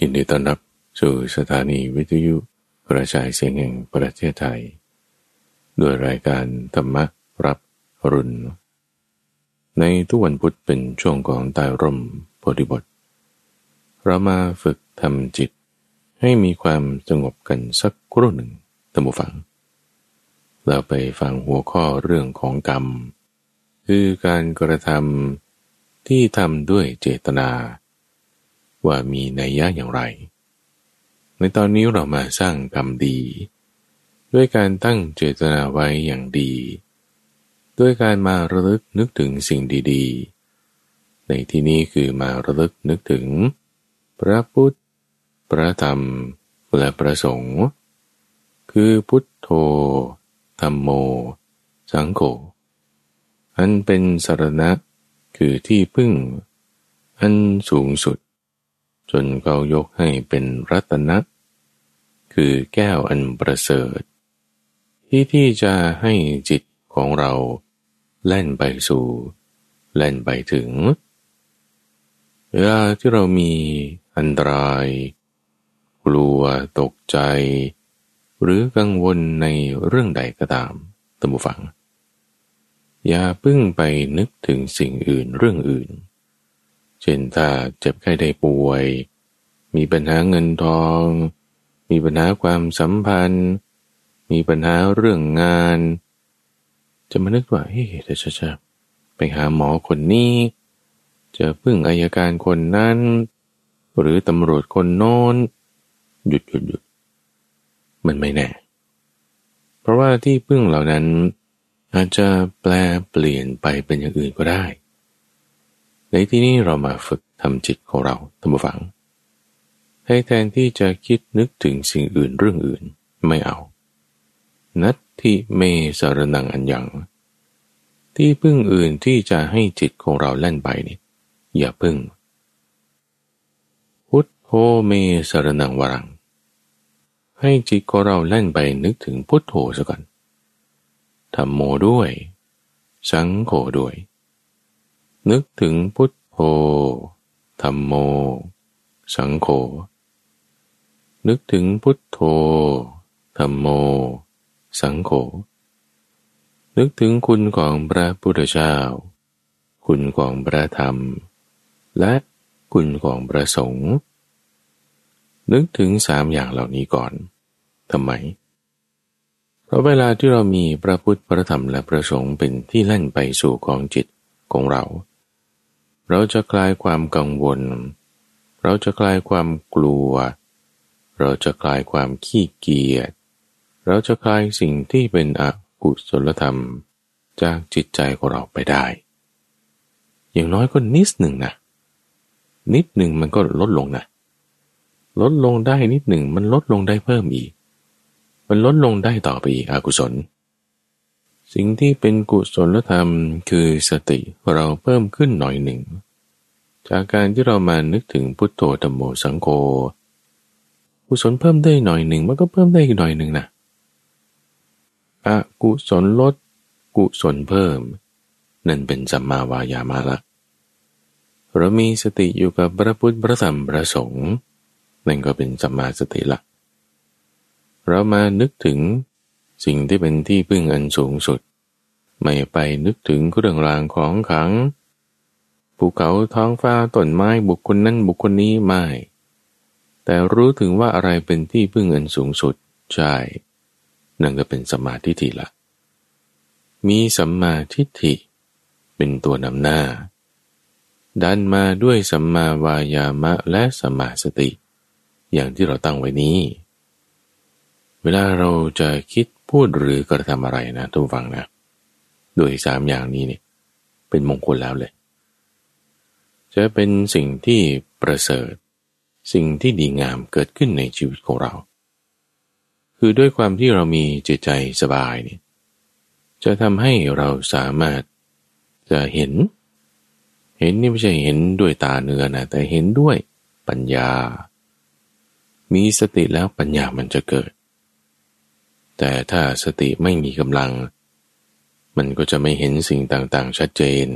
ยินดีต้อนรับสู่สถานีวิทยุกระจายเสียงแห่งประเทศไทย ด้วยรายการธรรมรับรุณ ในทุกวันพุธเป็นช่วงของตายร่มโพธิบท เรามาฝึกทำจิต ให้มีความสงบกันสักครู่หนึ่งตัมบูฟัง เราไปฟังหัวข้อเรื่องของกรรม คือการกระทำที่ทำด้วยเจตนา ว่ามีนัยยะอย่างไร ในตอนนี้เรามาสร้างกรรมดี ด้วยการตั้งเจตนาไว้อย่างดี ด้วยการมาระลึกนึกถึงสิ่งดีๆ ในที่นี้คือมาระลึกนึกถึง พระพุทธ พระธรรม และพระสงฆ์คือพุทโธธรรมโม สังโฆอันเป็นสารณะคือที่พึ่ง อันสูงสุด จนเขายกให้เป็นรัตนะ คือแก้วอันประเสริฐ ที่ที่จะให้จิตของเราแล่นไปสู่ แล่นไปถึง เวลาที่เรามีอันตราย กลัวตกใจ หรือกังวลในเรื่องใดก็ตามตัมบูฟัง อย่าพึ่งไปนึกถึงสิ่งอื่นเรื่องอื่นเช่นถ้าเจ็บไข้ได้ป่วย มีปัญหาเงินทอง มีปัญหาความสัมพันธ์ มีปัญหาเรื่องงาน จะมานึกว่าเฮ้ยเดี๋ยวจะไปหาหมอคนนี้ จะพึ่งอายการคนนั้น หรือตำรวจคนโน้น หยุดหยุดหยุดมันไม่แน่ เพราะว่าที่พึ่งเหล่านั้นอาจจะแปลเปลี่ยนไปเป็นอย่างอื่นก็ได้ ในที่นี้เรามาฝึกทำจิตของเราทำฝัง ให้แทนที่จะคิดนึกถึงสิ่งอื่นเรื่องอื่นไม่เอา นัตทิเมสารนังอันยัง ที่พึ่งอื่นที่จะให้จิตของเราแล่นไปนี่อย่าพึ่ง พุทโธเมสารนังวรัง ให้จิตของเราแล่นไปนึกถึงพุทโธซะก่อนธรรมโมด้วย สังโฆด้วย นึกถึงพุทโธธรรมโม สังโฆ นึกถึงพุทโธธรรมโม สังโฆ นึกถึงคุณของพระพุทธเจ้า คุณของพระธรรม และคุณของพระสงฆ์นึกถึงสามอย่างเหล่านี้ก่อนทำไม เพราะเวลาที่เรามีพระพุทธพระธรรมและพระสงฆ์เป็นที่แล่นไปสู่กองจิตของเรา เราจะคลายความกังวล เราจะคลายความกลัว เราจะคลายความขี้เกียจ เราจะคลายสิ่งที่เป็นอกุศลธรรม จากจิตใจของเราไปได้ อย่างน้อยก็นิดหนึ่งนะ นิดหนึ่งมันก็ลดลงนะ ลดลงได้นิดหนึ่งมันลดลงได้เพิ่มอีก มันลดลงได้ต่อไปอีกอกุศล สิ่งที่เป็นกุศลธรรมคือสติเราเพิ่มขึ้นหน่อยหนึ่ง จากการที่เรามานึกถึงพุทโธธรรมโมสังโฆกุศลเพิ่มได้หน่อยหนึ่งมันก็เพิ่มได้อีกหน่อยหนึ่งนะอะกุศลลด กุศลเพิ่ม นั่นเป็นสัมมาวายามาละเรามีสติอยู่กับพระพุทธพระธรรมพระสงฆ์นั่นก็เป็นสัมมาสติละเรามานึกถึง สิ่งที่เป็นที่พึ่งอันสูงสุด ไม่ไปนึกถึงเรื่องรางของขังภูเขาท้องฟ้าต้นไม้บุคคลนั้นบุคคลนี้ไม่ แต่รู้ถึงว่าอะไรเป็นที่พึ่งอันสูงสุดใช่นั่นก็เป็นสมาธิฐิละมีสัมมาทิฏฐิ เป็นตัวนำหน้า ดันมาด้วยสัมมาวายามะและสัมมาสติ อย่างที่เราตั้งไว้นี้ เวลาเราจะคิด พูดหรือกระทำอะไรนะทุกฟังนะโดยสามอย่างนี้เนี่ยเป็นมงคลแล้วเลย จะเป็นสิ่งที่ประเสริฐ สิ่งที่ดีงามเกิดขึ้นในชีวิตของเรา คือด้วยความที่เรามีจิตใจสบายเนี่ยจะทำให้เราสามารถจะเห็น เห็นนี่ไม่ใช่เห็นด้วยตาเนื้อนะแต่เห็นด้วยปัญญา มีสติแล้วปัญญามันจะเกิด แต่ถ้าสติไม่มีกำลัง มันก็จะไม่เห็นสิ่งต่างๆ ชัดเจน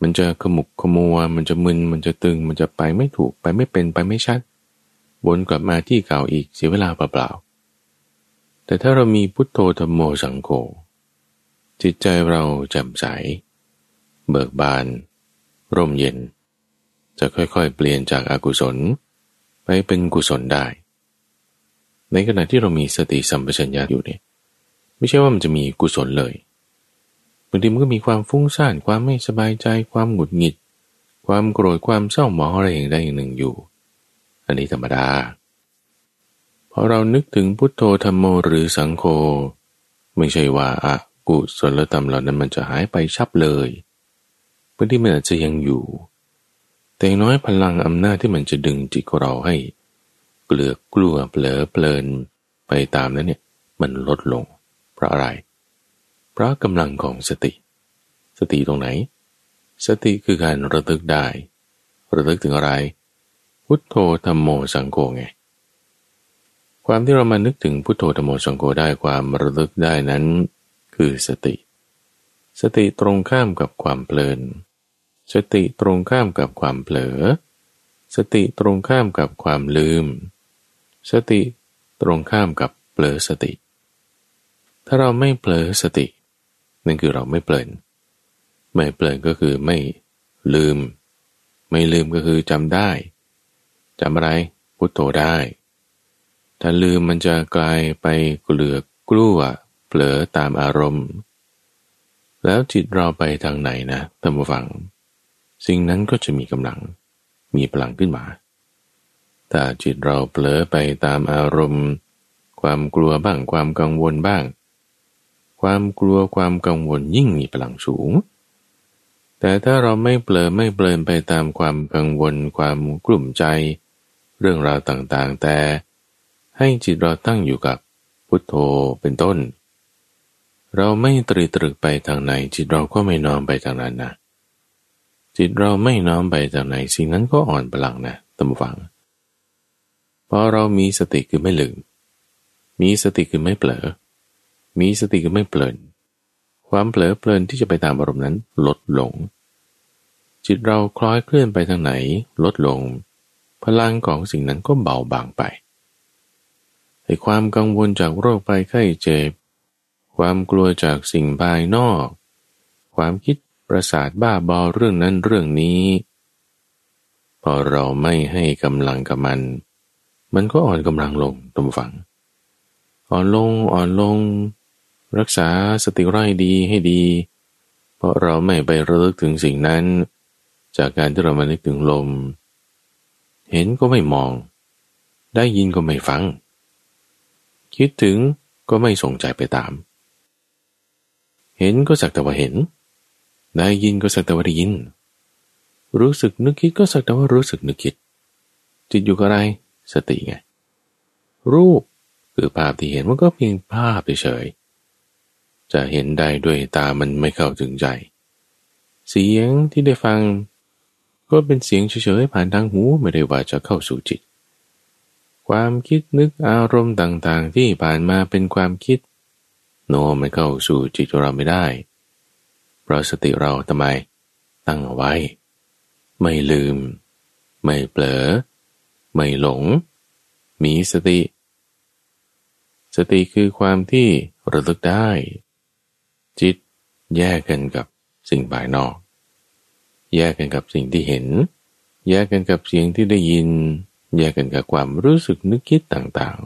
มันจะขมุกขมัว มันจะมึน มันจะตึง มันจะไปไม่ถูก ไปไม่เป็น ไปไม่ชัด วนกลับมาที่เก่าอีกเสียเวลาเปล่าๆ แต่ถ้าเรามีพุทโธธรรมโมสังโฆ จิตใจเราแจ่มใส เบิกบาน ร่มเย็น จะค่อยๆ เปลี่ยนจากอากุศล ไปเป็นกุศลได้ ในขณะที่เรามีสติสัมปชัญญะอยู่เนี่ยไม่ใช่ว่ามันจะมีกุศลเลยบางทีมันก็มีความฟุ้งซ่านความไม่สบายใจ ความหงุดหงิด ความโกรธความเศร้าหมองอะไรอย่างใดอย่างหนึ่งอยู่ อันนี้ธรรมดาพอเรานึกถึงพุทโธธรรมโมหรือสังโฆไม่ใช่ว่าอะกุศลธรรมเหล่านั้นมันจะหายไปชับเลยบางทีมันอาจจะยังอยู่ แต่น้อยพลังอำนาจที่มันจะดึงจิตของเราให้ เกลือกกลัวเปลอเพลินไปตามนั้นเนี่ยมันลดลง เพราะอะไร เพราะกำลังของสติ สติตรงไหน สติคือการระลึกได้ ระลึกถึงอะไร พุทโธธรรมโมสังโฆไง ความที่เรามานึกถึงพุทโธธรรมโมสังโฆได้ความระลึกได้นั้น คือสติ สติตรงข้ามกับความเพลิน สติตรงข้ามกับความเผลอ สติตรงข้ามกับความลืม สติตรงข้ามกับเผลอสติ ถ้าเราไม่เผลอสติ นั่นคือเราไม่เปลินไม่เปลินก็คือไม่ลืม ไม่ลืมก็คือจำได้จำอะไรพุทโธได้ ถ้าลืมมันจะกลายไปเกลือกกลัวเผลอตามอารมณ์ แล้วจิตเราไปทางไหนนะท่านผู้ฟัง สิ่งนั้นก็จะมีกำลัง มีพลังขึ้นมา ถ้าจิตเราเผลอไปตามอารมณ์ ความกลัวบ้างความกังวลบ้าง ความกลัวความกังวลยิ่งมีพลังสูง แต่ถ้าเราไม่เผลอไม่เปลินไปตามความกังวล ความกลุ่มใจ เรื่องราวต่างๆ แต่ให้จิตเราตั้งอยู่กับพุทโธเป็นต้น เราไม่ตรีตรึกไปทางไหน จิตเราก็ไม่น้อมไปทางนั้นนะจิตเราไม่น้อมไปทางไหนสิ่งนั้นก็อ่อนพลังนะตามฟังเพราะเรามีสติคือไม่ลืม มีสติคือไม่เผลอ มีสติคือไม่เปลิน ความเผลอเพลินที่จะไปตามอารมณ์นั้นลดลง จิตเราคล้อยเคลื่อนไปทางไหน ลดลง พลังของสิ่งนั้นก็เบาบางไปไอ้ความกังวลจากโรคไปไข้เจ็บ ความกลัวจากสิ่งภายนอก ความคิดประสาทบ้าบอเรื่องนั้นเรื่องนี้ พอเราไม่ให้กำลังกับมัน มันก็อ่อนกำลังลงตมฝัง อ่อนลงอ่อนลง รักษาสติไร้ดีให้ดี เพราะเราไม่ไประลึกถึงสิ่งนั้น จากการที่เรามานึกถึงลม เห็นก็ไม่มอง ได้ยินก็ไม่ฟัง คิดถึงก็ไม่สนใจไปตาม เห็นก็สักแต่ว่าเห็น ได้ยินก็สักแต่ว่าได้ยิน รู้สึกนึกคิดก็สักแต่ว่ารู้สึกนึกคิด จิตอยู่กับอะไร สติไง รูปคือภาพที่เห็นมันก็เพียงภาพเฉยจะเห็นได้ด้วยตามันไม่เข้าถึงใจ เสียงที่ได้ฟัง ก็เป็นเสียงเฉยๆผ่านทางหูไม่ได้ว่าจะเข้าสู่จิต ความคิดนึกอารมณ์ต่างๆ ที่ผ่านมาเป็นความคิด โน้มเข้าสู่จิตเราไม่ได้เพราะสติเราทำไม ตั้งเอาไว้ ไม่ลืม ไม่เผลอ ไม่หลง มีสติ สติคือความที่ระลึกได้ จิตแยกกันกับสิ่งภายนอก แยกกันกับสิ่งที่เห็น แยกกันกับเสียงที่ได้ยิน แยกกันกับความรู้สึกนึกคิดต่าง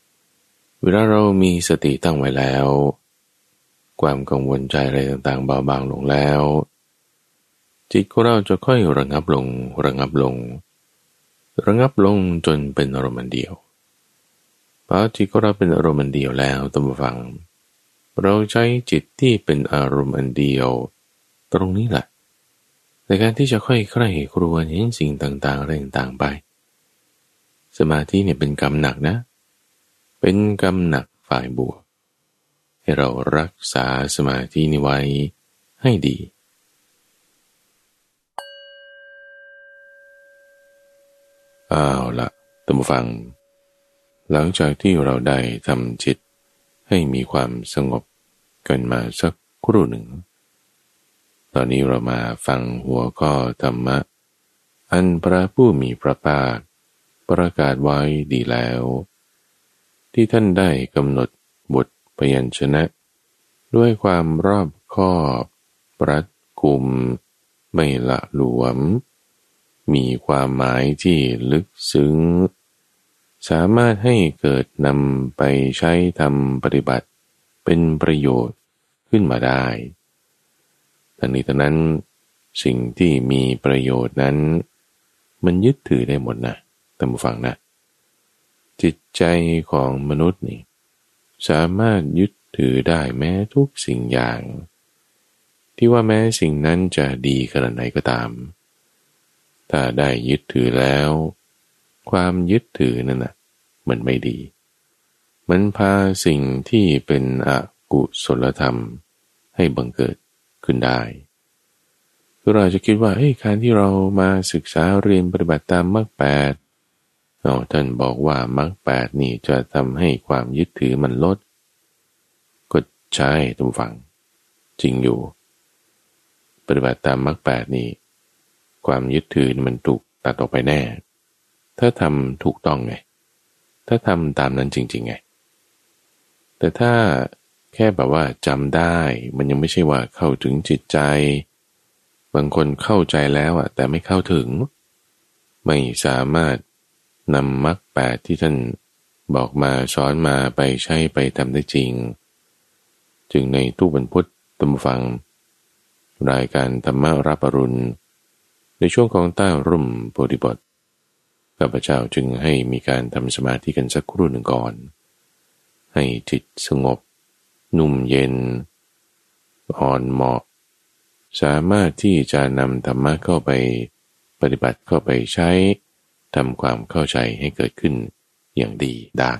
ๆ เวลาเรามีสติตั้งไว้แล้ว ความกังวลใจอะไรต่างๆเบาบางลงแล้วจิตของเราจะค่อยระงับลงระงับลง ระงับลงจนเป็นอารมณ์เดียวพอจิตของเราเป็นอารมณ์เดียวแล้วตั้งฟัง เราใช้จิตที่เป็นอารมณ์อันเดียว ตรงนี้แหละในการที่จะค่อยใคร่ครวญเห็นสิ่งต่างๆอะไรต่างๆไป สมาธิเนี่ยเป็นกรรมหนักนะ เป็นกำหนักฝ่ายบวก ให้เรารักษาสมาธินิไว้ให้ดี อ้าวละตัมฟัง หลังจากที่เราได้ทำจิตให้มีความสงบกันมาสักครู่หนึ่ง ตอนนี้เรามาฟังหัวข้อธรรมะ อันพระผู้มีพระภาคประกาศไว้ดีแล้ว ที่ท่านได้กำหนดบทพยัญชนะ ด้วยความรอบคอบ ปรัดกุม ไม่ละหลวม มีความหมายที่ลึกซึ้ง สามารถให้เกิดนำไปใช้ทำปฏิบัติเป็นประโยชน์ขึ้นมาได้ทั้งนี้ทั้งนั้นสิ่งที่มีประโยชน์นั้น มันยึดถือได้หมดนะท่านผู้ฟังนะ จิตใจของมนุษย์นี่สามารถยึดถือได้แม้ทุกสิ่งอย่าง ที่ว่าแม้สิ่งนั้นจะดีขนาดไหนก็ตาม ถ้าได้ยึดถือแล้ว ความยึดถือนั่นนะมันไม่ดี มันพาสิ่งที่เป็นอกุศลธรรม ให้บังเกิดขึ้นได้คือเราจะคิดว่าเฮ้ยการที่เรามาศึกษาเรียนปฏิบัติตามมรรคแปดเราท่านบอกว่ามรรคแปดนี่จะทำให้ความยึดถือมันลด ก็ใช่ทุกฝัง จริงอยู่ ปฏิบัติตามมรรคแปดนี่ ความยึดถือมันถูกตัดออกไปแน่ ถ้าทำถูกต้องไง ถ้าทำตามนั้นจริง ๆ ไง แต่ถ้าแค่แบบว่าจำได้ มันยังไม่ใช่ว่าเข้าถึงจิตใจ บางคนเข้าใจแล้วอะ แต่ไม่เข้าถึง ไม่สามารถนำมรรคแปดที่ท่านบอกมาสอนมาไปใช้ไปทำได้จริง จึงในตู้บรรพุทธตมฟัง รายการธรรมรับอรุณ ในช่วงของใต้ร่มโพธิบทข้าพเจ้าจึงให้มีการทำสมาธิกันสักครู่หนึ่งก่อน ให้จิตสงบ นุ่มเย็น อ่อนเหมาะ สามารถที่จะนำธรรมะเข้าไปปฏิบัติเข้าไปใช้ทำความเข้าใจให้เกิดขึ้นอย่างดีได้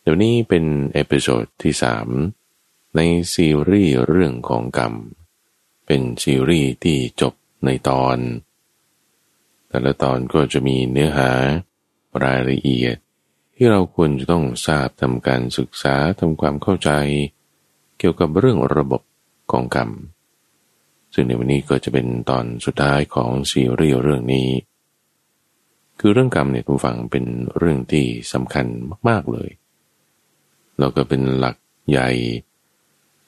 เดี๋ยวนี้เป็น episode ที่สามในซีรีส์เรื่องของกรรม เป็นซีรีส์ที่จบ ในตอน แต่ละตอนก็จะมีเนื้อหารายละเอียด ที่เราควรจะต้องทราบทำการศึกษาทำความเข้าใจ เกี่ยวกับเรื่องระบบของกรรม ซึ่งในวันนี้ก็จะเป็นตอนสุดท้ายของซีรีส์เรื่องนี้ คือเรื่องกรรมเนี่ยทุกฝังเป็นเรื่องที่สำคัญมาก ๆเลย แล้วก็เป็นหลักใหญ่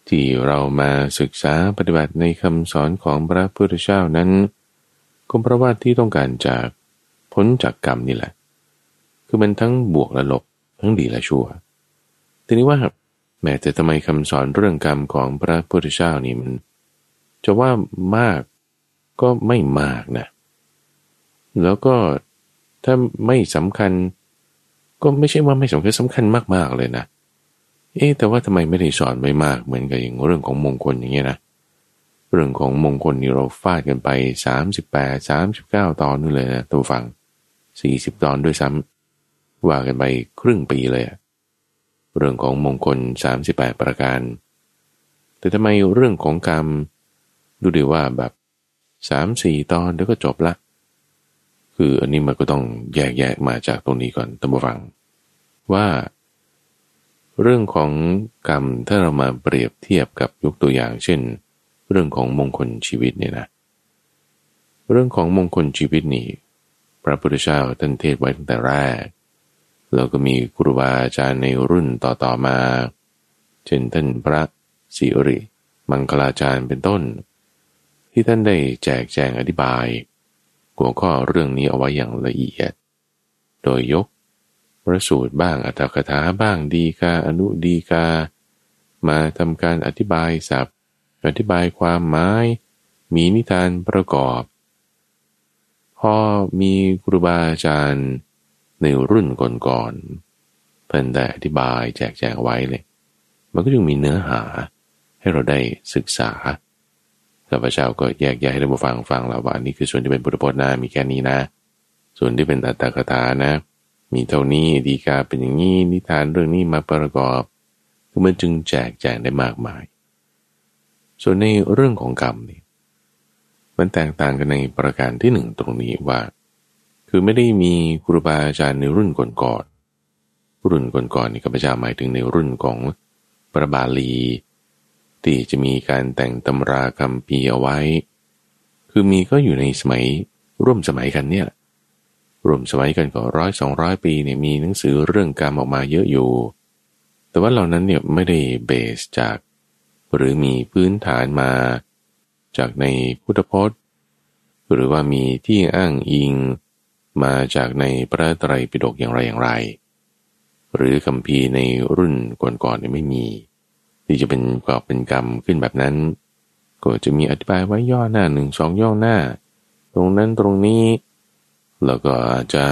ที่เรามาศึกษาปฏิบัติในคำสอนของพระพุทธเจ้านั้นก็เพราะว่าที่ต้องการจากพ้นจากกรรมนี่แหละ คือมันทั้งบวกและลบทั้งดีและชั่ว ทีนี้ว่าแม้แต่ทำไมคำสอนเรื่องกรรมของพระพุทธเจ้านี่มัน จะว่ามากก็ไม่มากนะ แล้วก็ถ้าไม่สำคัญ ก็ไม่ใช่ว่าไม่สำคัญสำคัญมากๆเลยนะ เอ๊แต่ว่าทำไมไม่ได้สอนไว้มากเหมือนกับอย่างเรื่องของมงคลอย่างเงี้ยนะ เรื่องของมงคลนี่เราฟาดกันไปสามสิบแปดสามสิบเก้าตอนนู่นเลยนะตัวฟังสี่สิบตอนด้วยซ้ำว่ากันไปครึ่งปีเลย เรื่องของมงคลสามสิบแปดประการ แต่ทำไมเรื่องของกรรมดูดีว่าแบบสามสี่ตอนแล้วก็จบละ คืออันนี้มันก็ต้องแยกแยะมาจากตรงนี้ก่อนตั้งฟัง ว่า เรื่องของกรรมถ้าเรามาเปรียบเทียบกับยกตัวอย่าง เช่น เรื่องของมงคลชีวิตเนี่ยนะเรื่องของมงคลชีวิตนี่พระพุทธเจ้าท่านเทศไว้ตั้งแต่แรกแล้วก็มีครูบาอาจารย์ในรุ่นต่อๆมา เช่นท่านพระสิริมังคลาจารย์เป็นต้น ที่ท่านได้แจกแจงอธิบาย หัวข้อเรื่องนี้เอาไว้อย่างละเอียด โดยยก พระสูตรบ้างอัตถกถาบ้างดีกาอนุดีกา มาทำการอธิบายศัพท์ อธิบายความหมาย มีนิทานประกอบพอมีครูบาอาจารย์ในรุ่นก่อนๆเพิ่นได้อธิบายแจกแจงไว้เลย มันก็จึงมีเนื้อหาให้เราได้ศึกษาข้าพเจ้าก็แยกแยะให้ท่านผู้ฟังฟังแล้วว่านี่คือส่วนที่เป็นพุทธพจน์นะมีแค่นี้นะ ส่วนที่เป็นอัตถกถานะ มีเท่านี้ดีกาเป็นอย่างนี้นิทานเรื่องนี้มาประกอบคือมันจึงแจกแจงได้มากมาย ส่วนในเรื่องของกรรมนี่มันแตกต่างกันในประการที่หนึ่งตรงนี้ว่า คือไม่ได้มีครูบาอาจารย์ในรุ่นก่อนๆรุ่นก่อนๆนี่ข้าพเจ้าหมายถึงในรุ่นของพระบาลี ที่จะมีการแต่งตำราคำปีเอาไว้ คือมีก็อยู่ในสมัยร่วมสมัยกันเนี่ย รวมสมัยกันก็ร้อยสองร้อยปีเนี่ยมีหนังสือเรื่องกรรมออกมาเยอะอยู่ แต่ว่าเหล่านั้นเนี่ยไม่ได้เบสจาก หรือมีพื้นฐานมา จากในพุทธพจน์ หรือว่ามีที่อ้างอิง มาจากในพระไตรปิฎกอย่างไรอย่างไร หรือคำพีในรุ่นก่อนๆเนี่ยไม่มี ที่จะเป็นกอบเป็นกรรมขึ้นแบบนั้น ก็จะมีอธิบายไว้ย่อหน้าหนึ่งสองย่อหน้า ตรงนั้นตรงนี้ แล้วก็อาจจะ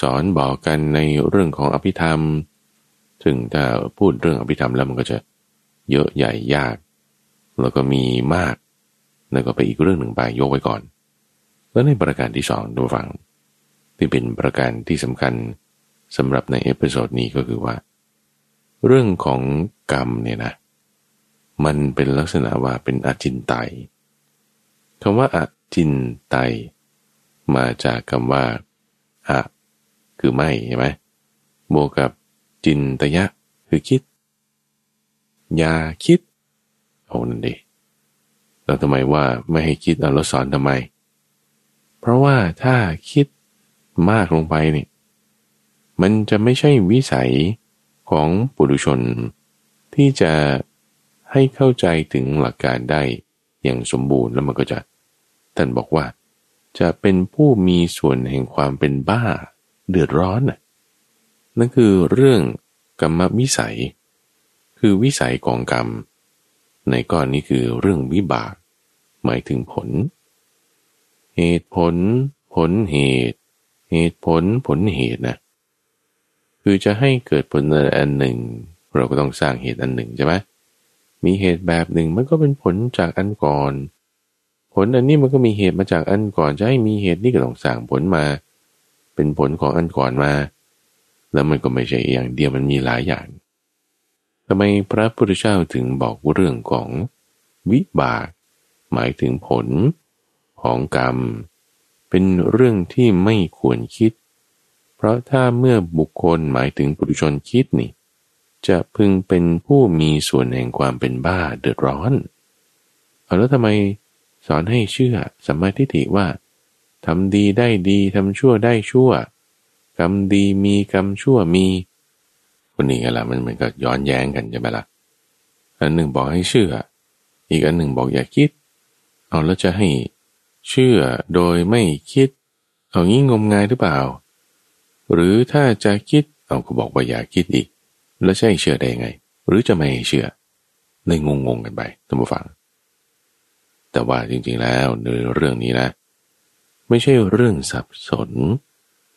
สอนบอกกันในเรื่องของอภิธรรม ถึงถ้าพูดเรื่องอภิธรรมแล้วมันก็จะเยอะใหญ่ยาก แล้วก็มีมากนั่นก็ไปอีกเรื่องหนึ่งไปยกไว้ก่อน แล้วในประการที่สองผู้ฟัง ที่เป็นประการที่สำคัญสำหรับใน episode นี้ก็คือว่า เรื่องของกรรมเนี่ยนะ มันเป็นลักษณะว่าเป็นอจินไตยคำว่าอจินไตย มาจากคำว่าอะคือไม่ใช่ไหมบวกกับจินตยะ คือคิด อย่าคิดเอานั่นดิเราทำไมว่าไม่ให้คิดเราสอนทำไม เพราะว่าถ้าคิดมากลงไปนี่มันจะไม่ใช่วิสัยของปุถุชน ที่จะให้เข้าใจถึงหลักการได้อย่างสมบูรณ์แล้วมันก็จะท่านบอกว่า จะเป็นผู้มีส่วนแห่งความเป็นบ้า เดือดร้อนน่ะนั่นคือเรื่องกรรมวิสัย คือวิสัยของกรรม ในก้อนนี้คือเรื่องวิบาก หมายถึงผล เหตุผล ผลเหตุ เหตุผลผลเหตุนะคือจะให้เกิดผลอันหนึ่ง เราก็ต้องสร้างเหตุอันหนึ่งใช่ไหมมีเหตุแบบหนึ่งมันก็เป็นผลจากอันก่อน ผลอันนี้มันก็มีเหตุมาจากอันก่อนจะให้มีเหตุนี่ก็ต้องสั่งผลมา เป็นผลของอันก่อนมา แล้วมันก็ไม่ใช่อย่างเดียวมันมีหลายอย่างทำไมพระพุทธเจ้าถึงบอกเรื่องของวิบาก หมายถึงผลของกรรม เป็นเรื่องที่ไม่ควรคิด เพราะถ้าเมื่อบุคคลหมายถึงปุถุชนคิดนี่ จะพึงเป็นผู้มีส่วนแห่งความเป็นบ้าเดือดร้อน เอาแล้วทำไม สอนให้เชื่อสัมมาทิฏฐิว่าทำดีได้ดีทำชั่วได้ชั่วกรรมดีมีกรรมชั่วมีคนนี้กันละมันเหมือนกับย้อนแย้งกันใช่ไหมละ่ะอันหนึ่งบอกให้เชื่อ อีกอันหนึ่งบอกอย่าคิด เอาแล้วจะให้เชื่อโดยไม่คิด เอางี้งมงายหรือเปล่า หรือถ้าจะคิดเอาก็บอกว่าอย่าคิดอีก แล้วให้เชื่อได้ไง หรือจะไม่เชื่อเลยงงงกันไปท่านผู้ฟัง แต่ว่าจริงๆแล้วในเรื่องนี้นะ ไม่ใช่เรื่องสับสน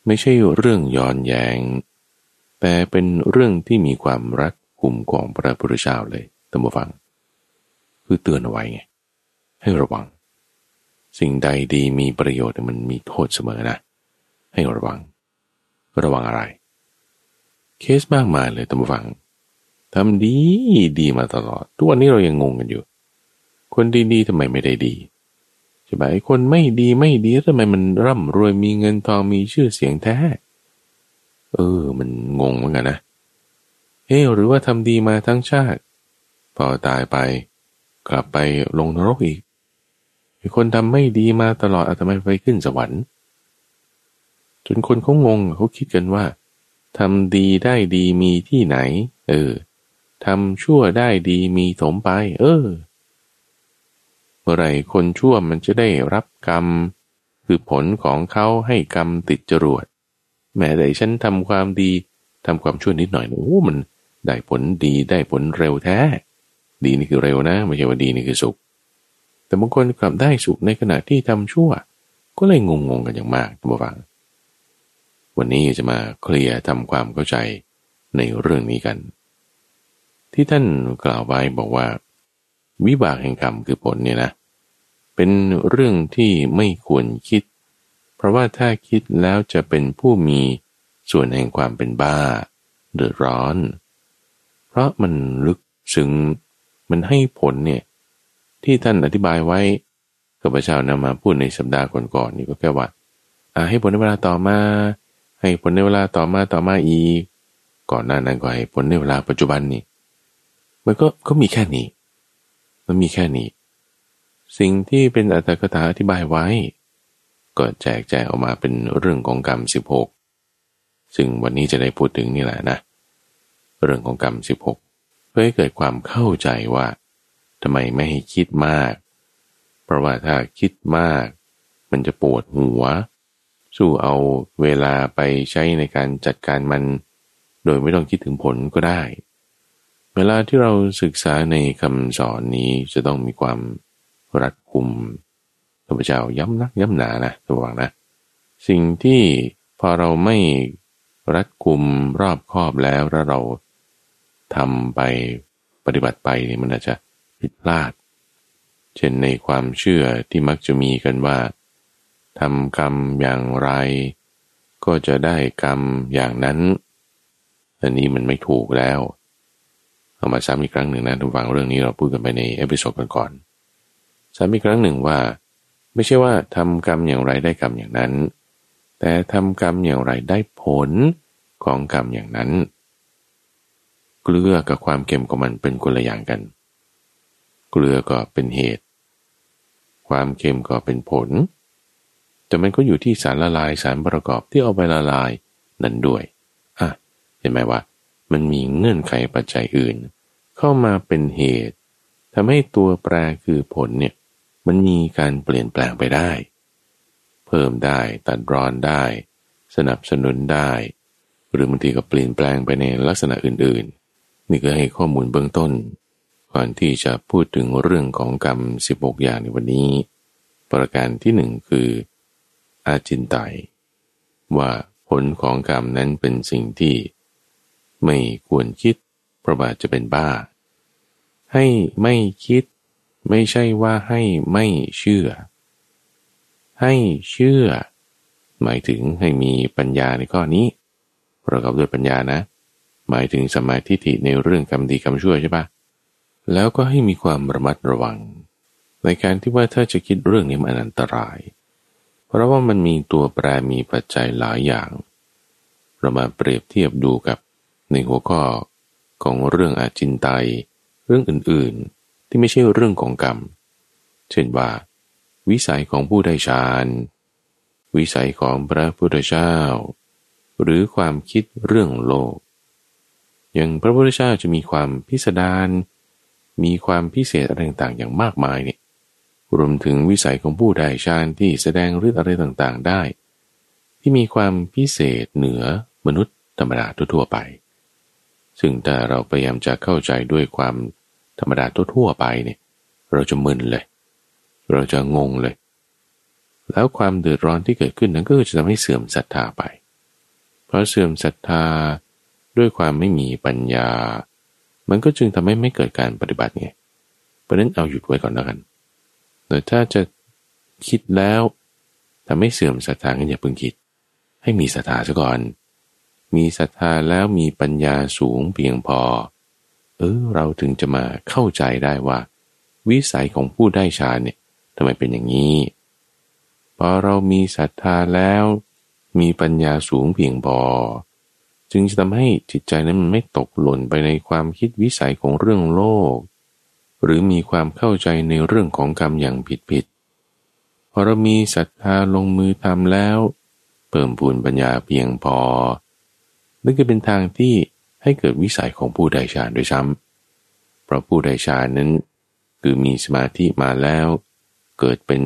ไม่ใช่เรื่องย้อนแยงแต่เป็นเรื่องที่มีความรักกลุ่มของพระพุทธเจ้าเลยตั้งฟัง คือเตือนเอาไว้ไง ให้ระวัง สิ่งใดดีมีประโยชน์มันมีโทษเสมอนะ ให้ระวัง ระวังอะไร เคสมากมายเลยตั้งฟังทำดีดีมาตลอด ทุกวันนี้เรายังงงกันอยู่ คนดีๆทำไมไม่ได้ดีใช่ไหมคนไม่ดีไม่ดีทำไมมันร่ำรวยมีเงินทองมีชื่อเสียงแท้ เออ มันงงเหมือนกันนะเฮ้หรือว่าทำดีมาทั้งชาติ พอตายไป กลับไปลงนรกอีกคนทำไม่ดีมาตลอดอาทำไมไปขึ้นสวรรค์ จนคนเขางงเขาคิดกันว่าทำดีได้ดีมีที่ไหน เออทำชั่วได้ดีมีสมไป เออ เมื่อไรคนชั่วมันจะได้รับกรรม คือผลของเขาให้กรรมติดจรวด แม้แต่ฉันทำความดีทำความชั่วนิดหน่อยโอ้มันได้ผลดีได้ผลเร็วแท้ ดีนี่คือเร็วนะไม่ใช่ว่าดีนี่คือสุข แต่บางคนกลับได้สุขในขณะที่ทำชั่ว ก็เลยงงงกันอย่างมากท่านผู้ฟัง วันนี้จะมาเคลียร์ทำความเข้าใจในเรื่องนี้กัน ที่ท่านกล่าวไว้บอกว่า วิบากแห่งกรรมคือผลเนี่ยนะ เป็นเรื่องที่ไม่ควรคิด เพราะว่าถ้าคิดแล้วจะเป็นผู้มีส่วนแห่งความเป็นบ้า เดือดร้อน เพราะมันลึกซึ้งมันให้ผลเนี่ย ที่ท่านอธิบายไว้กับพระเจ้านำมาพูดในสัปดาห์ก่อนๆนี่ก็แค่ว่าให้ผลในเวลาต่อมา ให้ผลในเวลาต่อมาต่อมาอีก ก่อนหน้านั้นก็ให้ผลในเวลาปัจจุบันนี่มันก็ก็มีแค่นี้ มันมีแค่นี้ สิ่งที่เป็นอัตถกถาอธิบายไว้ ก็แจกแจงออกมาเป็นเรื่องของกรรม 16 ซึ่งวันนี้จะได้พูดถึงนี่แหละนะ เรื่องของกรรม 16 เพื่อให้เกิดความเข้าใจว่าทำไมไม่ให้คิดมาก เพราะว่าถ้าคิดมาก มันจะปวดหัว สู้เอาเวลาไปใช้ในการจัดการมัน โดยไม่ต้องคิดถึงผลก็ได้ เวลาที่เราศึกษาในคำสอนนี้จะต้องมีความรัดกุมพระพุทธเจ้าย้ำนักย้ำหนานะระวังนะ สิ่งที่พอเราไม่รัดกุมรอบคอบแล้วแล้วเราทำไปปฏิบัติไปนี่มันอาจจะผิดพลาด เช่นในความเชื่อที่มักจะมีกันว่าทำกรรมอย่างไร ก็จะได้กรรมอย่างนั้น อันนี้มันไม่ถูกแล้ว เอามาซ้ำอีกครั้งหนึ่งนะผู้ฟังเรื่องนี้เราพูดกันไปใน episode ก่อนซ้ำอีกครั้งหนึ่งว่า ไม่ใช่ว่าทำกรรมอย่างไรได้กรรมอย่างนั้น แต่ทำกรรมอย่างไรได้ผลของกรรมอย่างนั้น เกลือกับความเค็มของมันเป็นคนละอย่างกัน เกลือก็เป็นเหตุ ความเค็มก็เป็นผล แต่มันก็อยู่ที่สารละลายสารประกอบที่เอาไปละลายนั่นด้วยอะเห็นไหมว่า มันมีเงื่อนไขปัจจัยอื่น เข้ามาเป็นเหตุทำให้ตัวแปรคือผลเนี่ยมันมีการเปลี่ยนแปลงไปได้ เพิ่มได้ตัดรอนได้ สนับสนุนได้ หรือบางทีก็เปลี่ยนแปลงไปในลักษณะอื่นๆ นี่ก็ให้ข้อมูลเบื้องต้น ก่อนที่จะพูดถึงเรื่องของกรรม 16 อย่างในวันนี้ ประการที่หนึ่งคือ อาจินไตว่าผลของกรรมนั้นเป็นสิ่งที่ ไม่ควรคิด เพราะว่าจะเป็นบ้า ให้ไม่คิด ไม่ใช่ว่าให้ไม่เชื่อ ให้เชื่อ หมายถึงให้มีปัญญาในข้อนี้ ประกอบด้วยปัญญานะ หมายถึงสมาธิิในเรื่องกรรมดีกรรมชั่วใช่ปะแล้วก็ให้มีความระมัดระวัง ในการที่ว่าถ้าจะคิดเรื่องนี้มันอันตราย เพราะว่ามันมีตัวแปรมีปัจจัยหลายอย่างเรามาเปรียบเทียบดูกับ ในหัวข้อของเรื่องอาจินไตย เรื่องอื่นๆ ที่ไม่ใช่เรื่องของกรรม เช่นว่า วิสัยของผู้ได้ฌาน วิสัยของพระพุทธเจ้า หรือความคิดเรื่องโลก อย่างพระพุทธเจ้าจะมีความพิสดารมีความพิเศษอะไรต่างๆ อย่างมากมายเนี่ยรวมถึงวิสัยของผู้ได้ฌานที่แสดงฤทธิ์อะไรต่างๆ ได้ ที่มีความพิเศษเหนือมนุษย์ธรรมดาทั่วๆไป ซึ่งถ้าเราพยายามจะเข้าใจด้วยความธรรมดาทั่วๆไปเนี่ย เราจะมึนเลย เราจะงงเลย แล้วความเดือดร้อนที่เกิดขึ้นนั้นก็จะทำให้เสื่อมศรัทธาไป เพราะเสื่อมศรัทธาด้วยความไม่มีปัญญา มันก็จึงทำให้ไม่เกิดการปฏิบัติไงเพราะนั้นเอาหยุดไว้ก่อนแล้วกันแต่ถ้าจะคิดแล้วทำให้เสื่อมศรัทธากันอย่าเพิ่งคิด ให้มีศรัทธาซะก่อน มีศรัทธาแล้วมีปัญญาสูงเพียงพอ เออเราถึงจะมาเข้าใจได้ว่า วิสัยของผู้ได้ฌานเนี่ยทำไมเป็นอย่างนี้พอเรามีศรัทธาแล้ว มีปัญญาสูงเพียงพอจึงจะทำให้จิตใจนั้นมันไม่ตกหล่นไปในความคิดวิสัยของเรื่องโลก หรือมีความเข้าใจในเรื่องของกรรมอย่างผิดๆพอเรามีศรัทธาลงมือทำแล้ว เพิ่มพูนปัญญาเพียงพอ นั่นก็เป็นทางที่ให้เกิดวิสัยของผู้ใดฌานด้วยซ้ำเพราะผู้ใดฌานนั้น คือมีสมาธิมาแล้ว เกิดเป็น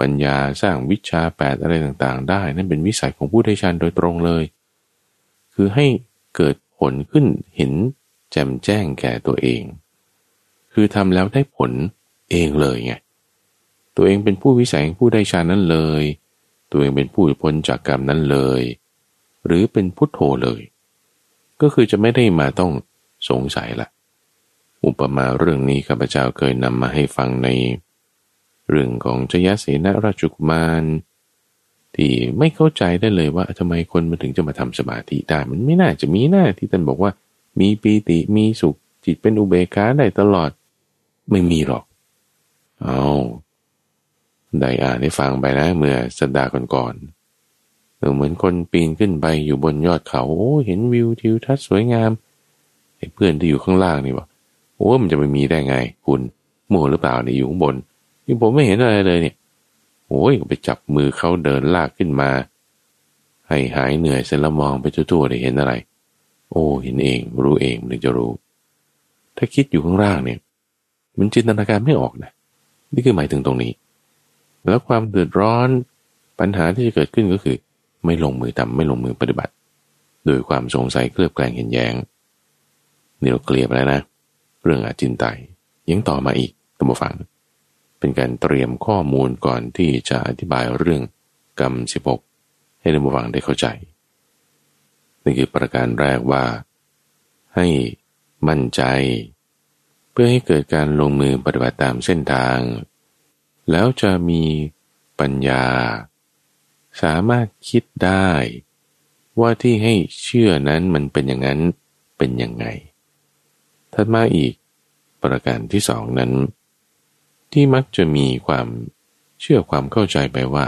ปัญญาสร้างวิชาแปดอะไรต่างๆ ได้ นั่นเป็นวิสัยของผู้ได้ฌานโดยตรงเลย คือให้เกิดผลขึ้นเห็นแจ่มแจ้งแก่ตัวเอง คือทำแล้วได้ผลเองเลยไงตัวเองเป็นผู้วิสัยผู้ได้ฌานนั้นเลย ตัวเองเป็นผู้พ้นจากกรรมนั้นเลย หรือเป็นพุทโธเลย ก็คือจะไม่ได้มาต้องสงสัยละอุปมาเรื่องนี้ข้าพเจ้าเคยนำมาให้ฟังใน เรื่องของจยเสนราชกุมาร ที่ไม่เข้าใจได้เลยว่าทำไมคนมาถึงจะมาทำสมาธิได้ มันไม่น่าจะมีหน้าที่ท่านบอกว่า มีปีติมีสุขจิตเป็นอุเบกขาได้ตลอด ไม่มีหรอก เอาได้อ่านได้ฟังไปนะเมื่อสัปดาห์ก่อนๆ เหมือนคนปีนขึ้นไปอยู่บนยอดเขาโอ้เห็นวิวทิวทัศน์สวยงามไอ้เพื่อนที่อยู่ข้างล่างนี่บอกโอ้มันจะไม่มีได้ไง คุณโมหรือเปล่าเนี่ยอยู่ข้างบนนี่ผมไม่เห็นอะไรเลยเนี่ยโอ้ยไปจับมือเขาเดินลากขึ้นมา ให้หายเหนื่อยเสร็จแล้วมองไปทั่วๆได้เห็นอะไร โอ้เห็นเองรู้เองมันจะรู้ ถ้าคิดอยู่ข้างล่างเนี่ย มันจินตนาการไม่ออกนะนี่คือหมายถึงตรงนี้ แล้วความเดือดร้อนปัญหาที่จะเกิดขึ้นก็คือ ไม่ลงมือทำไม่ลงมือปฏิบัติ โดยความสงสัยเคลือบแคลงเห็นแยง้งนี่เราเคลียร์ไปแล้วนะ เรื่องอาจินไตยังต่อมาอีกตัมฟัง เป็นการเตรียมข้อมูลก่อนที่จะอธิบายเรื่องกรรมสิบกให้ตัมฟังได้เข้าใจนี่คือประการแรกว่า ให้มั่นใจ เพื่อให้เกิดการลงมือปฏิบัติตามเส้นทาง แล้วจะมีปัญญา สามารถคิดได้ ว่าที่ให้เชื่อนั้นมันเป็นอย่างนั้นเป็นยังไงถัดมาอีกประการที่สองนั้น ที่มักจะมีความเชื่อความเข้าใจไปว่า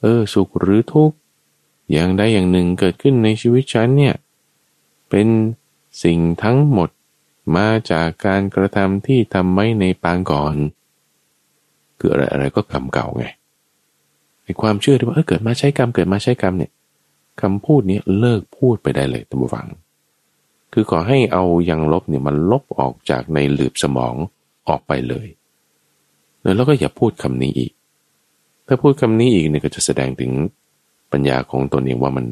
เออ สุขหรือทุกข์อย่างใดอย่างหนึ่งเกิดขึ้นในชีวิตฉันเนี่ย เป็นสิ่งทั้งหมดมาจากการกระทำที่ทำไว้ในปางก่อน คืออะไรอะไรก็กรรมเก่าไง ในความเชื่อที่ว่าเออเกิดมาใช้กรรมเกิดมาใช้กรรมเนี่ยคำพูดนี้เลิกพูดไปได้เลยท่านผู้ฟัง คือขอให้เอายังลบเนี่ยมันลบออกจากในหลืบสมองออกไปเลยแล้วก็อย่าพูดคำนี้อีก ถ้าพูดคำนี้อีกเนี่ยก็จะแสดงถึงปัญญาของตนเองว่ามัน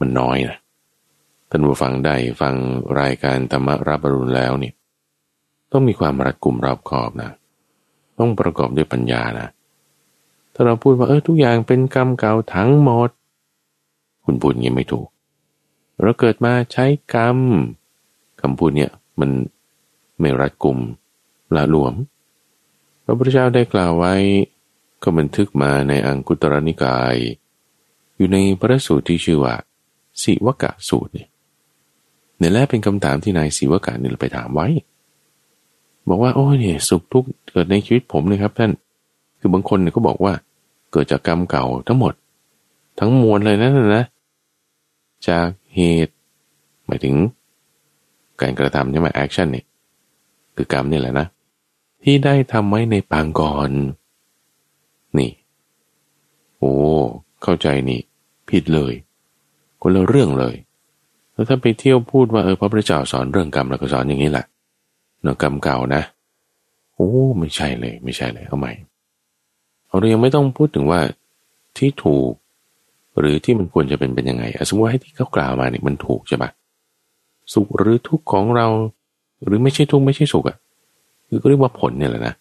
มันน้อยนะท่านผู้ฟังได้ฟังรายการธรรมรับรุณแล้วเนี่ยต้องมีความรัดกุมรอบคอบนะ ต้องประกอบด้วยปัญญานะ ถ้าเราพูดว่าเออทุกอย่างเป็นกรรมเก่าทั้งหมด คุณพูดงี้ไม่ถูก เราเกิดมาใช้กรรมคำพูดเนี่ยมันไม่รัดกุมละหลวม พระพุทธเจ้าได้กล่าวไว้ ก็บันทึกมาในอังคุตรนิกาย อยู่ในพระสูตรที่ชื่อว่าสิวกะสูตรเนี่ยในแรกเป็นคำถามที่นายสิวกะนี่ไปถามไว้ บอกว่าโอ้เนี่ยสุขทุกข์เกิดในชีวิตผมเลยครับท่าน คือบางคนเนี่ยก็บอกว่า เกิดจากกรรมเก่าทั้งหมด ทั้งมวลเลยนั่นนะ จากเหตุ หมายถึง การกระทำใช่ไหมแอคชั่นเนี่ยคือกรรมนี่แหละนะ ที่ได้ทำไว้ในปางก่อน นี่ โอ้ เข้าใจนี่ ผิดเลย คนละเรื่องเลยแล้วถ้าไปเที่ยวพูดว่าเออพระพุทธเจ้าสอนเรื่องกรรมแล้วก็สอนอย่างนี้แหละเนาะกรรมเก่านะ โอ้ ไม่ใช่เลย ไม่ใช่เลยเอาใหม่ เรายังไม่ต้องพูดถึงว่าที่ถูก หรือที่มันควรจะเป็นเป็นยังไงสมมติว่าให้ที่เขากล่าวมาเนี่ยมันถูกใช่ปะสุขหรือทุกข์ของเรา หรือไม่ใช่ทุกข์ไม่ใช่สุขอะ่ะคือก็เรียกว่าผลเนี่ยแหละนะ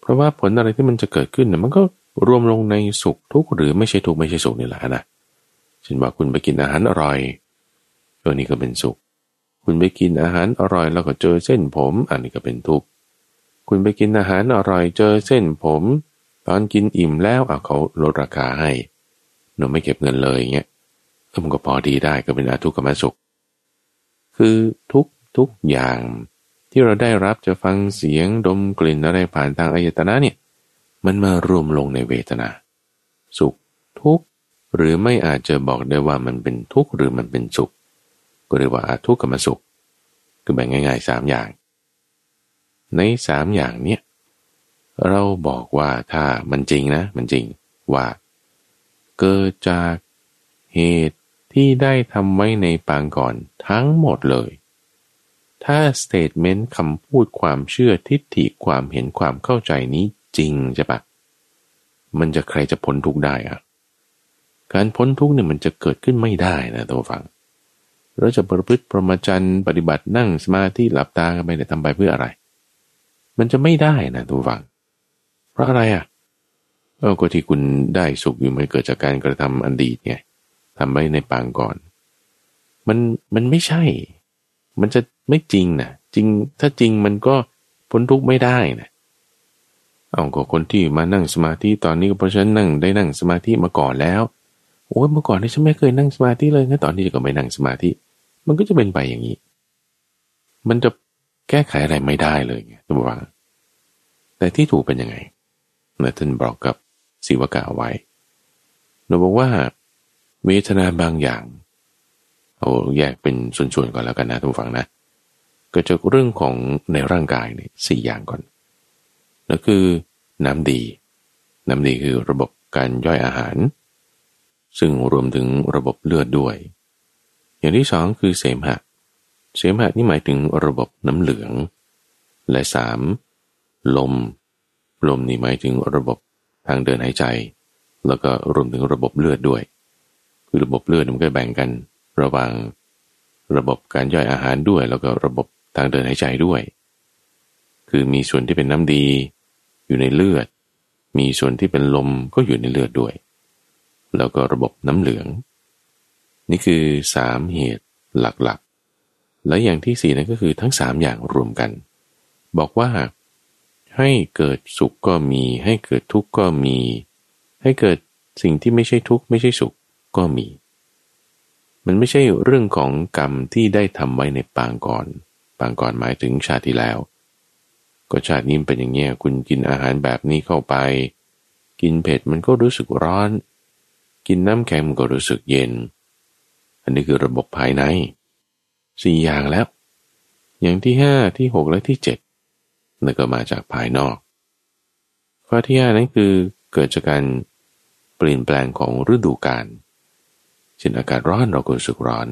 เพราะว่าผลอะไรที่มันจะเกิดขึ้นเนี่ยมันก็รวมลงในสุขทุกข์หรือไม่ใช่ทุกข์ไม่ใช่สุขนี่แหละนะเช่นว่าคุณไปกินอาหารอร่อยตัวนี้ก็เป็นสุข คุณไปกินอาหารอร่อย แล้วก็เจอเส้นผม อันนี้ก็เป็นทุกข์คุณไปกินอาหารอร่อยเจอเส้นผม ตอนกินอิ่มแล้วอะเขาลดราคาให้หนูไม่เก็บเงินเลยเงี้ยก็มันก็พอดีได้ก็เป็นอาทุกขมสุข คือทุกทุกอย่างที่เราได้รับจะฟังเสียงดมกลิ่นอะไรผ่านทางอายตนะเนี่ยมันมารวมลงในเวทนา สุขทุกหรือไม่อาจจะบอกได้ว่ามันเป็นทุกข์หรือมันเป็นสุข ก็เรียกว่าอาทุกขมสุขคือแบ่งง่ายๆสามอย่าง ในสามอย่างเนี้ย เราบอกว่าถ้ามันจริงนะ มันจริงว่า เกิดจากเหตุที่ได้ทำไว้ในปางก่อนทั้งหมดเลย ถ้าสเตทเมนต์คำพูดความเชื่อทิฏฐิความเห็นความเข้าใจนี้จริงใช่ปะมันจะใครจะพ้นทุกได้อะการพ้นทุกเนี่ยมันจะเกิดขึ้นไม่ได้นะตัวฟัง เราจะประพฤติประมาจันปฏิบัตินั่งสมาธิหลับตากันไปเนี่ยทำไปเพื่ออะไร มันจะไม่ได้นะตัวฟัง เพราะอะไรอะเออก็ที่คุณได้สุขอยู่มันเกิดจากการกระทำอดีตไงทำไว้ในปางก่อน มันมันไม่ใช่ มันจะไม่จริงนะจริงถ้าจริงมันก็พ้นทุกข์ไม่ได้นะเอาก็คนที่มานั่งสมาธิตอนนี้ก็เพราะฉันนั่งได้นั่งสมาธิมาก่อนแล้วโอ้ยเมื่อก่อนนี่ฉันไม่เคยนั่งสมาธิเลยงั้นตอนนี้ก็ไม่นั่งสมาธิ มันก็จะเป็นไปอย่างนี้ มันจะแก้ไขอะไรไม่ได้เลยไงตัววังแต่ที่ถูกเป็นยังไง นะท่านบอกกับศิวกะไว้เราบอกว่า เวทนาบางอย่างเอาแยกเป็นส่วนๆก่อนแล้วกันนะทุกฝังนะก็จะเรื่องของในร่างกายเนี่ยสี่อย่างก่อนแล้วคือน้ำดี น้ำดีคือระบบการย่อยอาหาร ซึ่งรวมถึงระบบเลือดด้วย อย่างที่สองคือเสมหะ เสมหะนี่หมายถึงระบบน้ำเหลือง และสามลม ลมนี่หมายถึงระบบทางเดินหายใจ แล้วก็รวมถึงระบบเลือดด้วย คือระบบเลือดมันก็แบ่งกันระหว่างระบบการย่อยอาหารด้วย แล้วก็ระบบทางเดินหายใจด้วย คือมีส่วนที่เป็นน้ำดี อยู่ในเลือด มีส่วนที่เป็นลมก็อยู่ในเลือดด้วย แล้วก็ระบบน้ำเหลือง นี่คือสามเหตุหลักๆ และอย่างที่สี่นั่นก็คือทั้งสามอย่างรวมกัน บอกว่า ให้เกิดสุขก็มี ให้เกิดทุกข์ก็มี ให้เกิดสิ่งที่ไม่ใช่ทุกข์ไม่ใช่สุขก็มี มันไม่ใช่เรื่องของกรรมที่ได้ทำไว้ในปางก่อน ปางก่อนหมายถึงชาติที่แล้ว ก็ชาตินี้เป็นอย่างเงี้ยคุณกินอาหารแบบนี้เข้าไป กินเผ็ดมันก็รู้สึกร้อน กินน้ำแข็งมันก็รู้สึกเย็น อันนี้คือระบบภายในสี่อย่างแล้ว อย่างที่ห้าที่หกและที่เจ็ด นั่นก็มาจากภายนอก ข้อที่ห้านั้นคือเกิดจากการเปลี่ยนแปลงของฤดูกาลเช่นอากาศร้อนเราก็รู้สึกร้อน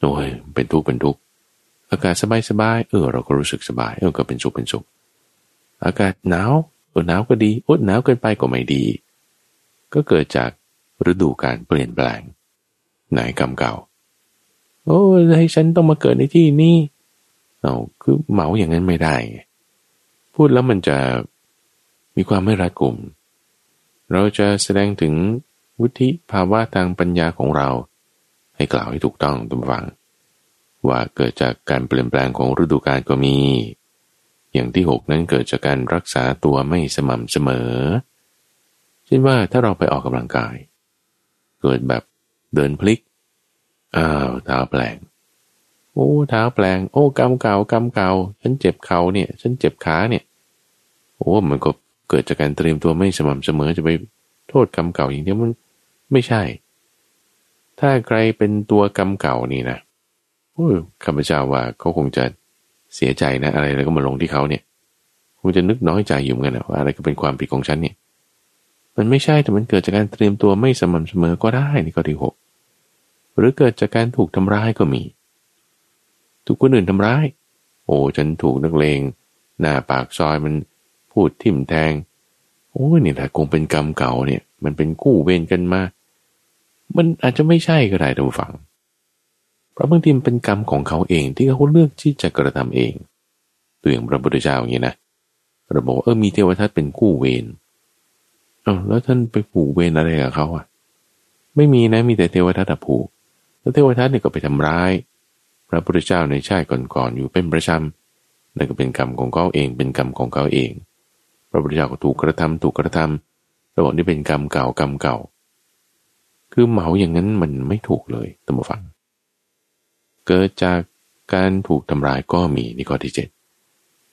โอ้ยเป็นทุกข์เป็นทุกข์อากาศสบายสบายเออเราก็รู้สึกสบายเออก็เป็นสุขเป็นสุข อากาศหนาวเออหนาวก็ดีอดหนาวเกินไปก็ไม่ดี ก็เกิดจากฤดูการเปลี่ยนแปลงไหนกรรมเก่า โอ้ให้ฉันต้องมาเกิดในที่นี้เอาคือเหมาอย่างนั้นไม่ได้ พูดแล้วมันจะมีความไม่รัดกุม เราจะแสดงถึงวุฒิภาวะทางปัญญาของเรา ให้กล่าวให้ถูกต้องตุกฝัง ว่าเกิดจากการเปลี่ยนแปลงของฤดูกาลก็มี อย่างที่หกนั้นเกิดจากการรักษาตัวไม่สม่ำเสมอเช่นว่าถ้าเราไปออกกำลังกาย เกิดแบบเดินพลิก อ้าวเท้าแปลง โอ้เท้าแปลง โอ้กำเก่ากำเก่าฉันเจ็บเข่าเนี่ย ฉันเจ็บขาเนี่ย โอ้มันก็เกิดจากการเตรียมตัวไม่สม่ำเสมอจะไปโทษกรรมเก่าอย่างเดียวมันไม่ใช่ ถ้าใครเป็นตัวกรรมเก่านี่นะโอ้ข้าพเจ้าว่าเขาคงจะเสียใจนะ อะไรแล้วก็มาลงที่เขาเนี่ยคงจะนึกน้อยใจอยู่เหมือนกันว่าอะไรก็เป็นความผิดของฉันเนี่ย มันไม่ใช่แต่มันเกิดจากการเตรียมตัวไม่สม่ำเสมอก็ได้นี่ก็ที่หกหรือเกิดจากการถูกทำร้ายก็มี ถูกคนอื่นทำร้าย โอ้ฉันถูกนักเลง หน้าปากซอยมันพูดทิ่มแทง โอ้นี่แหละคงเป็นกรรมเก่าเนี่ย มันเป็นกู้เวรกันมา มันอาจจะไม่ใช่ก็ได้ท่านผู้ฟัง เพราะบางทีมันเป็นกรรมของเขาเองที่เขาเลือกที่จะกระทำเองตัวอย่างพระพุทธเจ้าอย่างนี้นะเราบอกเออมีเทวทัตเป็นกู้เวรเออแล้วท่านไปผูกเวรอะไรกับเขาอะ ไม่มีนะมีแต่เทวทัตผูกแล้วเทวทัตเนี่ยก็ไปทำร้าย พระพุทธเจ้าในชาติก่อนๆอยู่เป็นประจำนั่นก็เป็นกรรมของเขาเองเป็นกรรมของเขาเอง พระพุทธเจ้าก็ถูกกระทำถูกกระทำเราบอกนี่เป็นกรรมเก่ากรรมเก่า คือเหมาอย่างนั้นมันไม่ถูกเลยตั้งมาฟัง เกิดจากการถูกทำร้ายก็มีนี่ข้อที่เจ็ด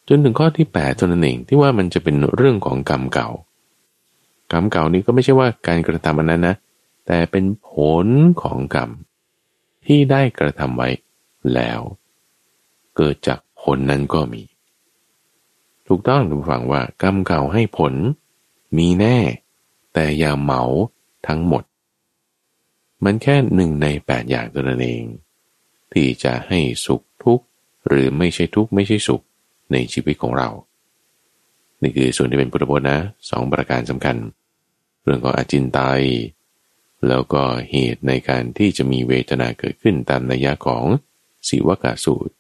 จนถึงข้อที่แปดตัวนั้นเองที่ว่ามันจะเป็นเรื่องของกรรมเก่า กรรมเก่านี้ก็ไม่ใช่ว่าการกระทำอันนั้นนะ แต่เป็นผลของกรรมที่ได้กระทำไว้ แล้ว เกิดจากผลนั้นก็มี ถูกต้องทุกฝังว่ากรรมเก่าให้ผล มีแน่ แต่อย่าเหมาทั้งหมด มันแค่หนึ่งในแปดอย่างตัวนั้นเอง ที่จะให้สุขทุกข์หรือไม่ใช่ทุกข์ไม่ใช่สุขในชีวิตของเรา นี่คือส่วนที่เป็นพุทธพจน์นะสองประการสำคัญ เรื่องของอาจินไตยแล้วก็เหตุในการที่จะมีเวทนาเกิดขึ้นตามนัยยะของ สีวกาสูตร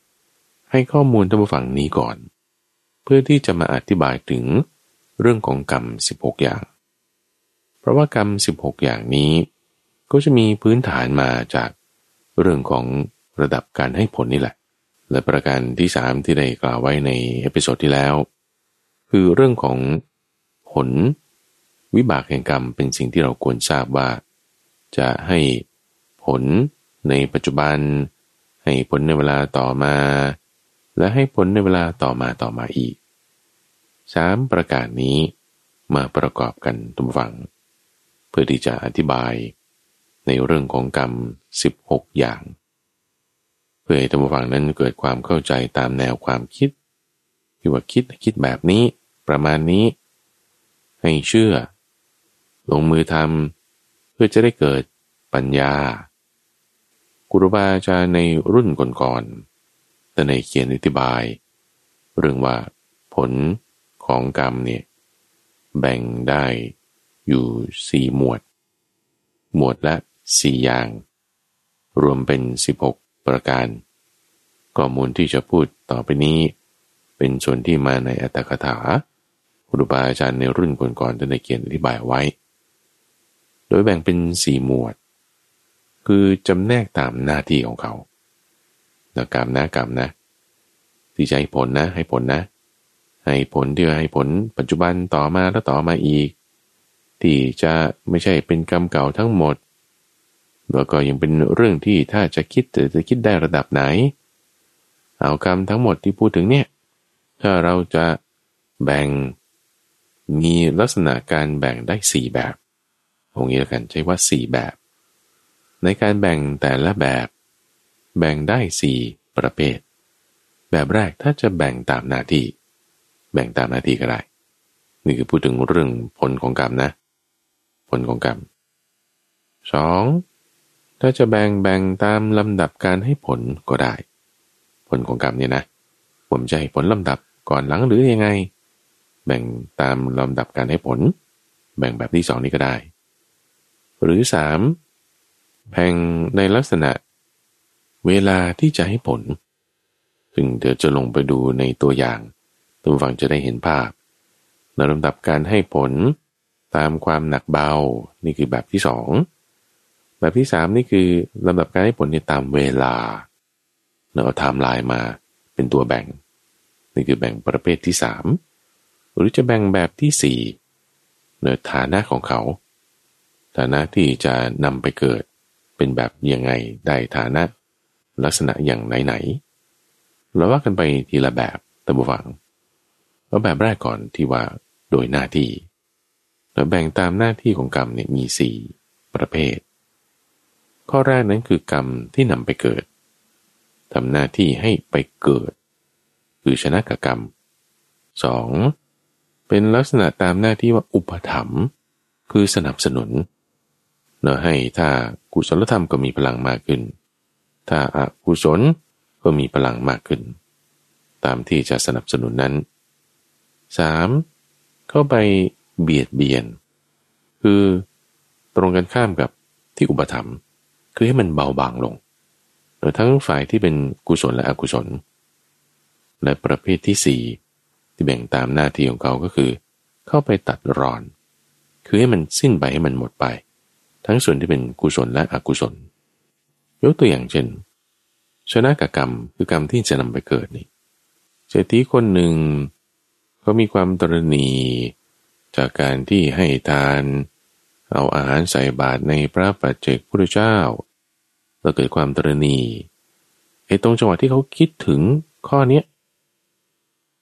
ให้ข้อมูลท่านผู้ฟังนี้ก่อน เพื่อที่จะมาอธิบายถึงเรื่องของกรรม 16 อย่าง เพราะว่ากรรม 16 อย่างนี้ ก็จะมีพื้นฐานมาจากเรื่องของระดับการให้ผลนี่แหละ และประการที่สามที่ได้กล่าวไว้ใน episode ที่แล้ว คือเรื่องของผลวิบากแห่งกรรมเป็นสิ่งที่เราควรทราบว่า จะให้ผลในปัจจุบัน ให้ผลในเวลาต่อมา และให้ผลในเวลาต่อมาต่อมาอีกสามประการนี้มาประกอบกันทุกฝัง เพื่อที่จะอธิบายในเรื่องของกรรม 16 อย่าง เพื่อให้ท่านผู้ฟังนั้นเกิดความเข้าใจตามแนวความคิดที่ว่าคิดคิดแบบนี้ประมาณนี้ ให้เชื่อ ลงมือทำเพื่อจะได้เกิดปัญญา ครูบาอาจารย์ในรุ่นก่อนๆแต่ในเขียนอธิบาย เรื่องว่าผลของกรรมเนี่ยแบ่งได้อยู่สี่หมวด หมวดละสี่อย่าง รวมเป็นสิบหกประการ ข้อมูลที่จะพูดต่อไปนี้ เป็นส่วนที่มาในอัตถกถาครูบาอาจารย์ในรุ่นก่อนๆจะได้เขียนอธิบายไว้ โดยแบ่งเป็นสี่หมวด คือจำแนกตามหน้าที่ของเขาแล้วกรรมนะกรรมนะ ที่จะให้ผลนะ ให้ผลนะ ให้ผลที่ให้ผล ปัจจุบันต่อมาแล้วต่อมาอีก ที่จะไม่ใช่เป็นกรรมเก่าทั้งหมดแล้วก็ยังเป็นเรื่องที่ถ้าจะคิดจะจะคิดได้ระดับไหน เอากรรมทั้งหมดที่พูดถึงเนี่ย ถ้าเราจะแบ่งมีลักษณะการแบ่งได้สี่แบบองนี้แล้วกันใช้ว่าสี่แบบ ในการแบ่งแต่ละแบบ แบ่งได้สี่ประเภท แบบแรกถ้าจะแบ่งตามหน้าที่ แบ่งตามหน้าที่ก็ได้นี่คือพูดถึงเรื่องผลของกรรมนะ ผลของกรรมสองถ้าจะแบ่งแบ่งตามลำดับการให้ผลก็ได้ ผลของกรรมเนี่ยนะ ผมจะให้ผลลำดับก่อนหลังหรือยังไง แบ่งตามลำดับการให้ผล แบ่งแบบที่สองนี้ก็ได้ หรือสาม แบ่งในลักษณะ เวลาที่จะให้ผล ซึ่งเดี๋ยวจะลงไปดูในตัวอย่างทุกฝังจะได้เห็นภาพในลำดับการให้ผลตามความหนักเบา นี่คือแบบที่สองแบบที่สามนี่คือลำดับการให้ผลในตามเวลาเราเอาไทม์ไลน์มาเป็นตัวแบ่ง นี่คือแบ่งประเภทที่สามหรือจะแบ่งแบบที่สี่เนื้อฐานะของเขา ฐานะที่จะนำไปเกิด เป็นแบบยังไงได้ฐานะ ลักษณะอย่างไหนๆเราว่ากันไปทีละแบบตามฝังเอาแบบแรกก่อนที่ว่าโดยหน้าที่เราแบ่งตามหน้าที่ของกรรมเนี่ยมีสี่ประเภท ข้อแรกนั้นคือกรรมที่นำไปเกิดทำหน้าที่ให้ไปเกิด คือชนะกับกรรมสองเป็นลักษณะตามหน้าที่ว่าอุปถัมภ์คือสนับสนุน เนาะให้ถ้ากุศลธรรมก็มีพลังมากขึ้น ถ้าอากุศลก็มีพลังมากขึ้น ตามที่จะสนับสนุนนั้น 3. เข้าไปเบียดเบียน คือตรงกันข้ามกับที่อุปถัมภ์คือให้มันเบาบางลงโดยทั้งฝ่ายที่เป็นกุศลและอกุศล และประเภทที่สี่ที่แบ่งตามหน้าที่ของเขาก็คือ เข้าไปตัดรอน คือให้มันสิ้นไปให้มันหมดไป ทั้งส่วนที่เป็นกุศลและอกุศล ยกตัวอย่างเช่น ชนะกกรรมคือกรรมที่จะนำไปเกิดนี่เศรษฐีคนหนึ่งเขามีความตรณีจากการที่ให้ทาน เอาอาหารใส่บาตรในพระปัจเจกพุทธเจ้าแล้วเกิดความตรณีไอ้ตรงจังหวะที่เขาคิดถึงข้อเนี้ย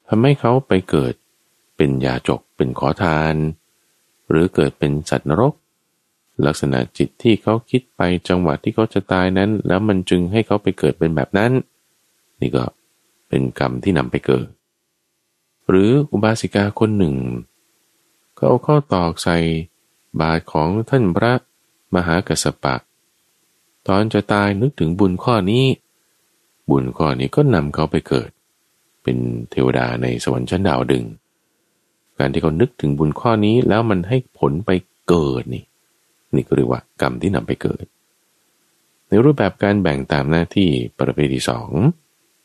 ทำให้เขาไปเกิดเป็นยาจกเป็นขอทาน หรือเกิดเป็นสัตว์นรก ลักษณะจิตที่เขาคิดไปจังหวะที่เขาจะตายนั้น แล้วมันจึงให้เขาไปเกิดเป็นแบบนั้น นี่ก็เป็นกรรมที่นำไปเกิด หรืออุบาสิกาคนหนึ่งเขาเอาข้อตอกใส่บาทของท่านพระมหากัสปะ ตอนจะตายนึกถึงบุญข้อนี้ บุญข้อนี้ก็นำเขาไปเกิด เป็นเทวดาในสวรรค์ชั้นดาวดึง การที่เขานึกถึงบุญข้อนี้แล้วมันให้ผลไปเกิดนี่ นี่ก็เรียกว่ากรรมที่นำไปเกิด ในรูปแบบการแบ่งตามหน้าที่ประเภทที่สอง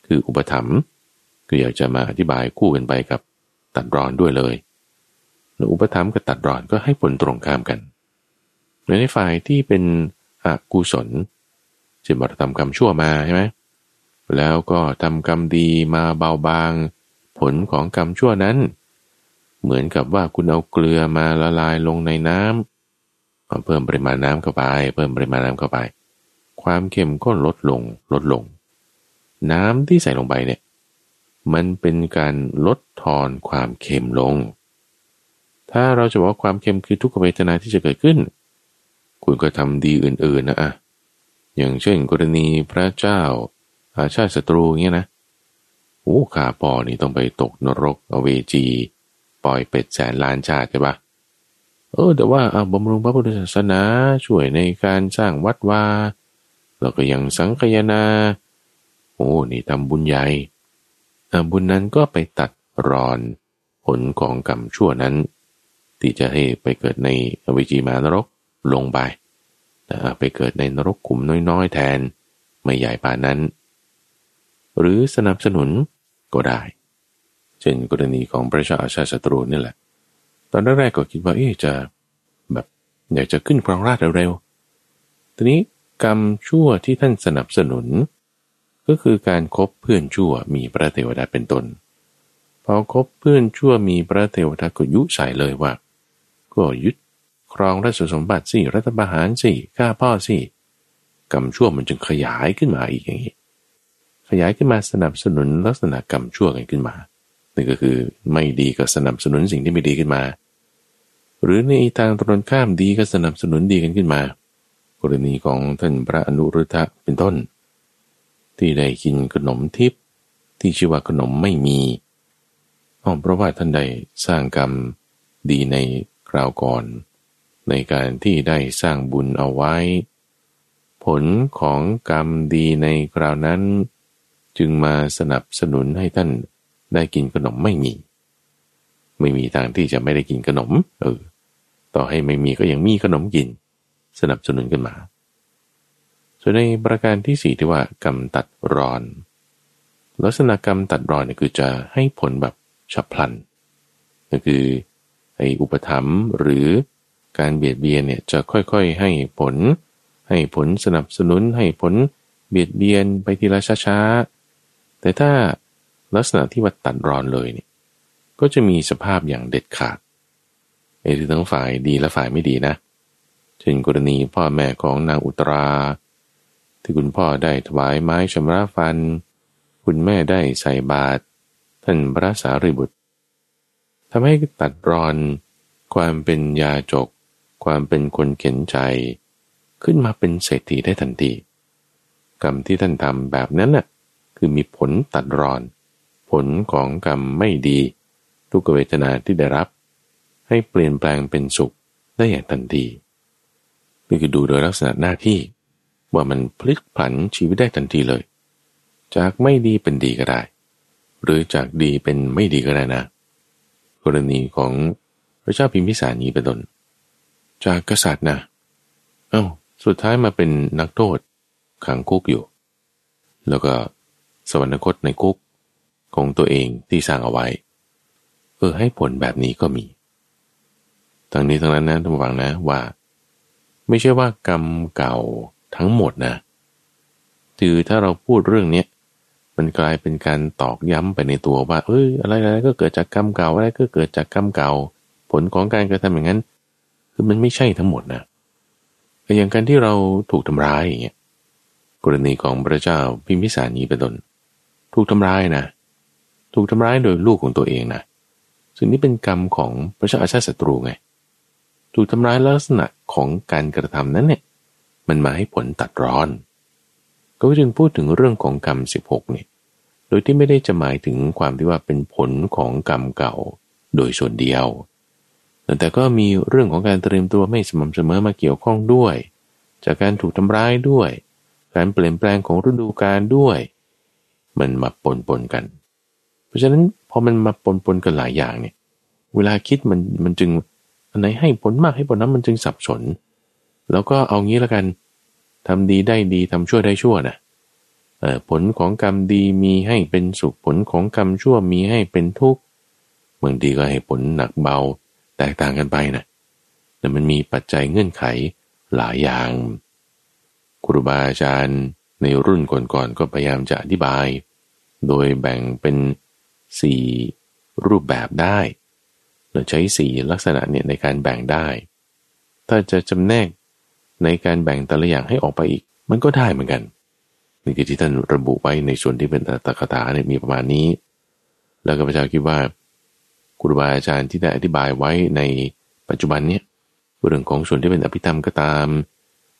คืออุปถัมภ์คืออยากจะมาอธิบายคู่กันไปกับตัดรอนด้วยเลยอุปถัมภ์กับตัดรอนก็ให้ผลตรงข้ามกันในฝ่ายที่เป็นอกุศลเช่นบาทำกรรมชั่วมาใช่ไหมแล้วก็ทำกรรมดีมาเบาบาง ผลของกรรมชั่วนั้น เหมือนกับว่าคุณเอาเกลือมาละลายลงในน้ำเพิ่มปริมาณน้ำเข้าไป เพิ่มปริมาณน้ำเข้าไป ความเค็มก็ลดลงลดลง น้ำที่ใส่ลงไปเนี่ย มันเป็นการลดทอนความเค็มลง ถ้าเราจะบอกว่าความเค็มคือทุกขเวทนาที่จะเกิดขึ้น คุณก็ทำดีอื่นๆนะอะอย่างเช่น กรณีพระเจ้าอาชาติศัตรูเงี้ยนะโอ้ขาปอนี่ต้องไปตกนรกอเวจี ปล่อยเป็ดแสนล้านชาติใช่ปะ เออ แต่ว่าเอาบำรุงพระพุทธศาสนาช่วยในการสร้างวัดวาแล้วก็ยังสังคยนาโอ้นี่ทำบุญใหญ่บุญนั้นก็ไปตัดรอนผลของกรรมชั่วนั้น ที่จะให้ไปเกิดในอวิจีมานรกลงไปไปเกิดในนรกขุมน้อยๆแทน ไม่ใหญ่ป่านนั้น หรือสนับสนุนก็ได้ เช่นกรณีของพระชาอาชาศัตรูนี่แหละ ตอนแรกๆก็คิดว่าเอ๊จะแบบอยากจะขึ้นครองราชเร็วๆทีนี้กรรมชั่วที่ท่านสนับสนุน ก็คือการครบเพื่อนชั่วมีพระเทวดาเป็นตนพอคบเพื่อนชั่วมีพระเทวทัตก็ยุใส่เลยว่าก็ยึดครองราชสมบัติสิรัฐประหารสิฆ่าพ่อสิกรรมชั่วมันจึงขยายขึ้นมาอีกอย่างนี้ ขยายขึ้นมาสนับสนุนลักษณะกรรมชั่วกันขึ้นมา นี่ก็คือไม่ดีก็สนับสนุนสิ่งที่ไม่ดีขึ้นมา หรือในทางตรงข้ามดีก็สนับสนุนดีกันขึ้นมา กรณีของท่านพระอนุรุทธะเป็นต้น ที่ได้กินขนมทิพย์ที่ชื่อว่าขนมไม่มีอ๋อเพราะว่าท่านได้สร้างกรรมดีในคราวก่อน ในการที่ได้สร้างบุญเอาไว้ ผลของกรรมดีในคราวนั้น จึงมาสนับสนุนให้ท่านได้กินขนมไม่มี ไม่มีทางที่จะไม่ได้กินขนม เออ ต่อให้ไม่มีก็ยังมีขนมกิน สนับสนุนกันมา ส่วนในประการที่สี่ที่ว่ากรรมตัดรอน ลักษณะกรรมตัดรอนเนี่ยคือจะให้ผลแบบฉับพลัน ก็คือไอ้อุปธรรมหรือการเบียดเบียนเนี่ยจะค่อยๆให้ผล ให้ผลสนับสนุนให้ผลเบียดเบียนไปทีละช้าๆแต่ถ้าลักษณะที่ว่าตัดรอนเลยเนี่ย ก็จะมีสภาพอย่างเด็ดขาดไอ้ทั้งฝ่ายดีและฝ่ายไม่ดีนะเช่นกรณีพ่อแม่ของนางอุตรา ที่คุณพ่อได้ถวายไม้ชำระฟัน คุณแม่ได้ใส่บาตรท่านพระสารีบุตรทำให้ตัดรอน ความเป็นยาจก ความเป็นคนเข็นใจ ขึ้นมาเป็นเศรษฐีได้ทันทีกรรมที่ท่านทำแบบนั้นน่ะคือมีผลตัดรอน ผลของกรรมไม่ดี ทุกเวทนาที่ได้รับ ให้เปลี่ยนแปลงเป็นสุขได้อย่างทันทีนี่คือดูโดยลักษณะหน้าที่ ว่ามันพลิกผันชีวิตได้ทันทีเลย จากไม่ดีเป็นดีก็ได้ หรือจากดีเป็นไม่ดีก็ได้นะ กรณีของพระเจ้าพิมพิสารนี้เป็นต้นจากกษัตริย์นะเอา้าสุดท้ายมาเป็นนักโทษขังคุกอยู่ แล้วก็สวรรคตในคุกของตัวเองที่สร้างเอาไว้ ออให้ผลแบบนี้ก็มีทั้งนี้ทั้งนั้นนะท่านฟังนะว่า ไม่ใช่ว่ากรรมเก่าทั้งหมดนะคือถ้าเราพูดเรื่องนี้มันกลายเป็นการตอกย้ำไปในตัวว่า เอ้ยอะไรอะไรก็เกิดจากกรรมเก่าอะไรก็เกิดจากกรรมเก่า ผลของการกระทำอย่างนั้น คือมันไม่ใช่ทั้งหมดนะอย่างการที่เราถูกทำร้ายอย่างเงี้ยกรณีของพระเจ้าพิมพิสารนีเป็นต้นถูกทำร้ายนะ ถูกทำร้ายโดยลูกของตัวเองนะ ซึ่งนี้เป็นกรรมของพระเจ้าอาชาติศัตรูไง ถูกทำร้ายลักษณะของการกระทำนั้นเนี่ย มันมาให้ผลตัดร้อน ก็จึงพูดถึงเรื่องของกรรม 16เนี่ย โดยที่ไม่ได้จะหมายถึงความที่ว่าเป็นผลของกรรมเก่าโดยส่วนเดียว แต่ก็มีเรื่องของการเตรียมตัวไม่สม่ำเสมอมาเกี่ยวข้องด้วย จากการถูกทำร้ายด้วย การเปลี่ยนแปลงของฤดูกาลด้วย มันมาปนปนกัน ราะฉะนั้นพอมันมาปนปนกันหลายอย่างเนี่ย เวลาคิดมันมันจึงอันไหนให้ผลมากให้ผลนั้นมันจึงสับสน แล้วก็เอางี้แล้วกันทำดีได้ดีทำชั่วได้ชั่วนะผลของกรรมดีมีให้เป็นสุขผลของกรรมชั่วมีให้เป็นทุกข์บางทีก็ให้ผลหนักเบาแตกต่างกันไปนะแต่มันมีปัจจัยเงื่อนไขหลายอย่างครูบาอาจารย์ในรุ่นก่อนๆก็พยายามจะอธิบาย โดยแบ่งเป็น สี่รูปแบบได้เราใช้สี่ลักษณะเนี่ยในการแบ่งได้ ถ้าจะจำแนกในการแบ่งแต่ละอย่างให้ออกไปอีก มันก็ได้เหมือนกันนี่คือที่ท่านระบุไว้ในส่วนที่เป็นตถคถาเนี่ยมีประมาณนี้ แล้วก็พระเจ้าคิดว่าครูบาอาจารย์ที่ได้อธิบายไว้ในปัจจุบันเนี้ยเรื่องของส่วนที่เป็นอภิธรรมก็ตาม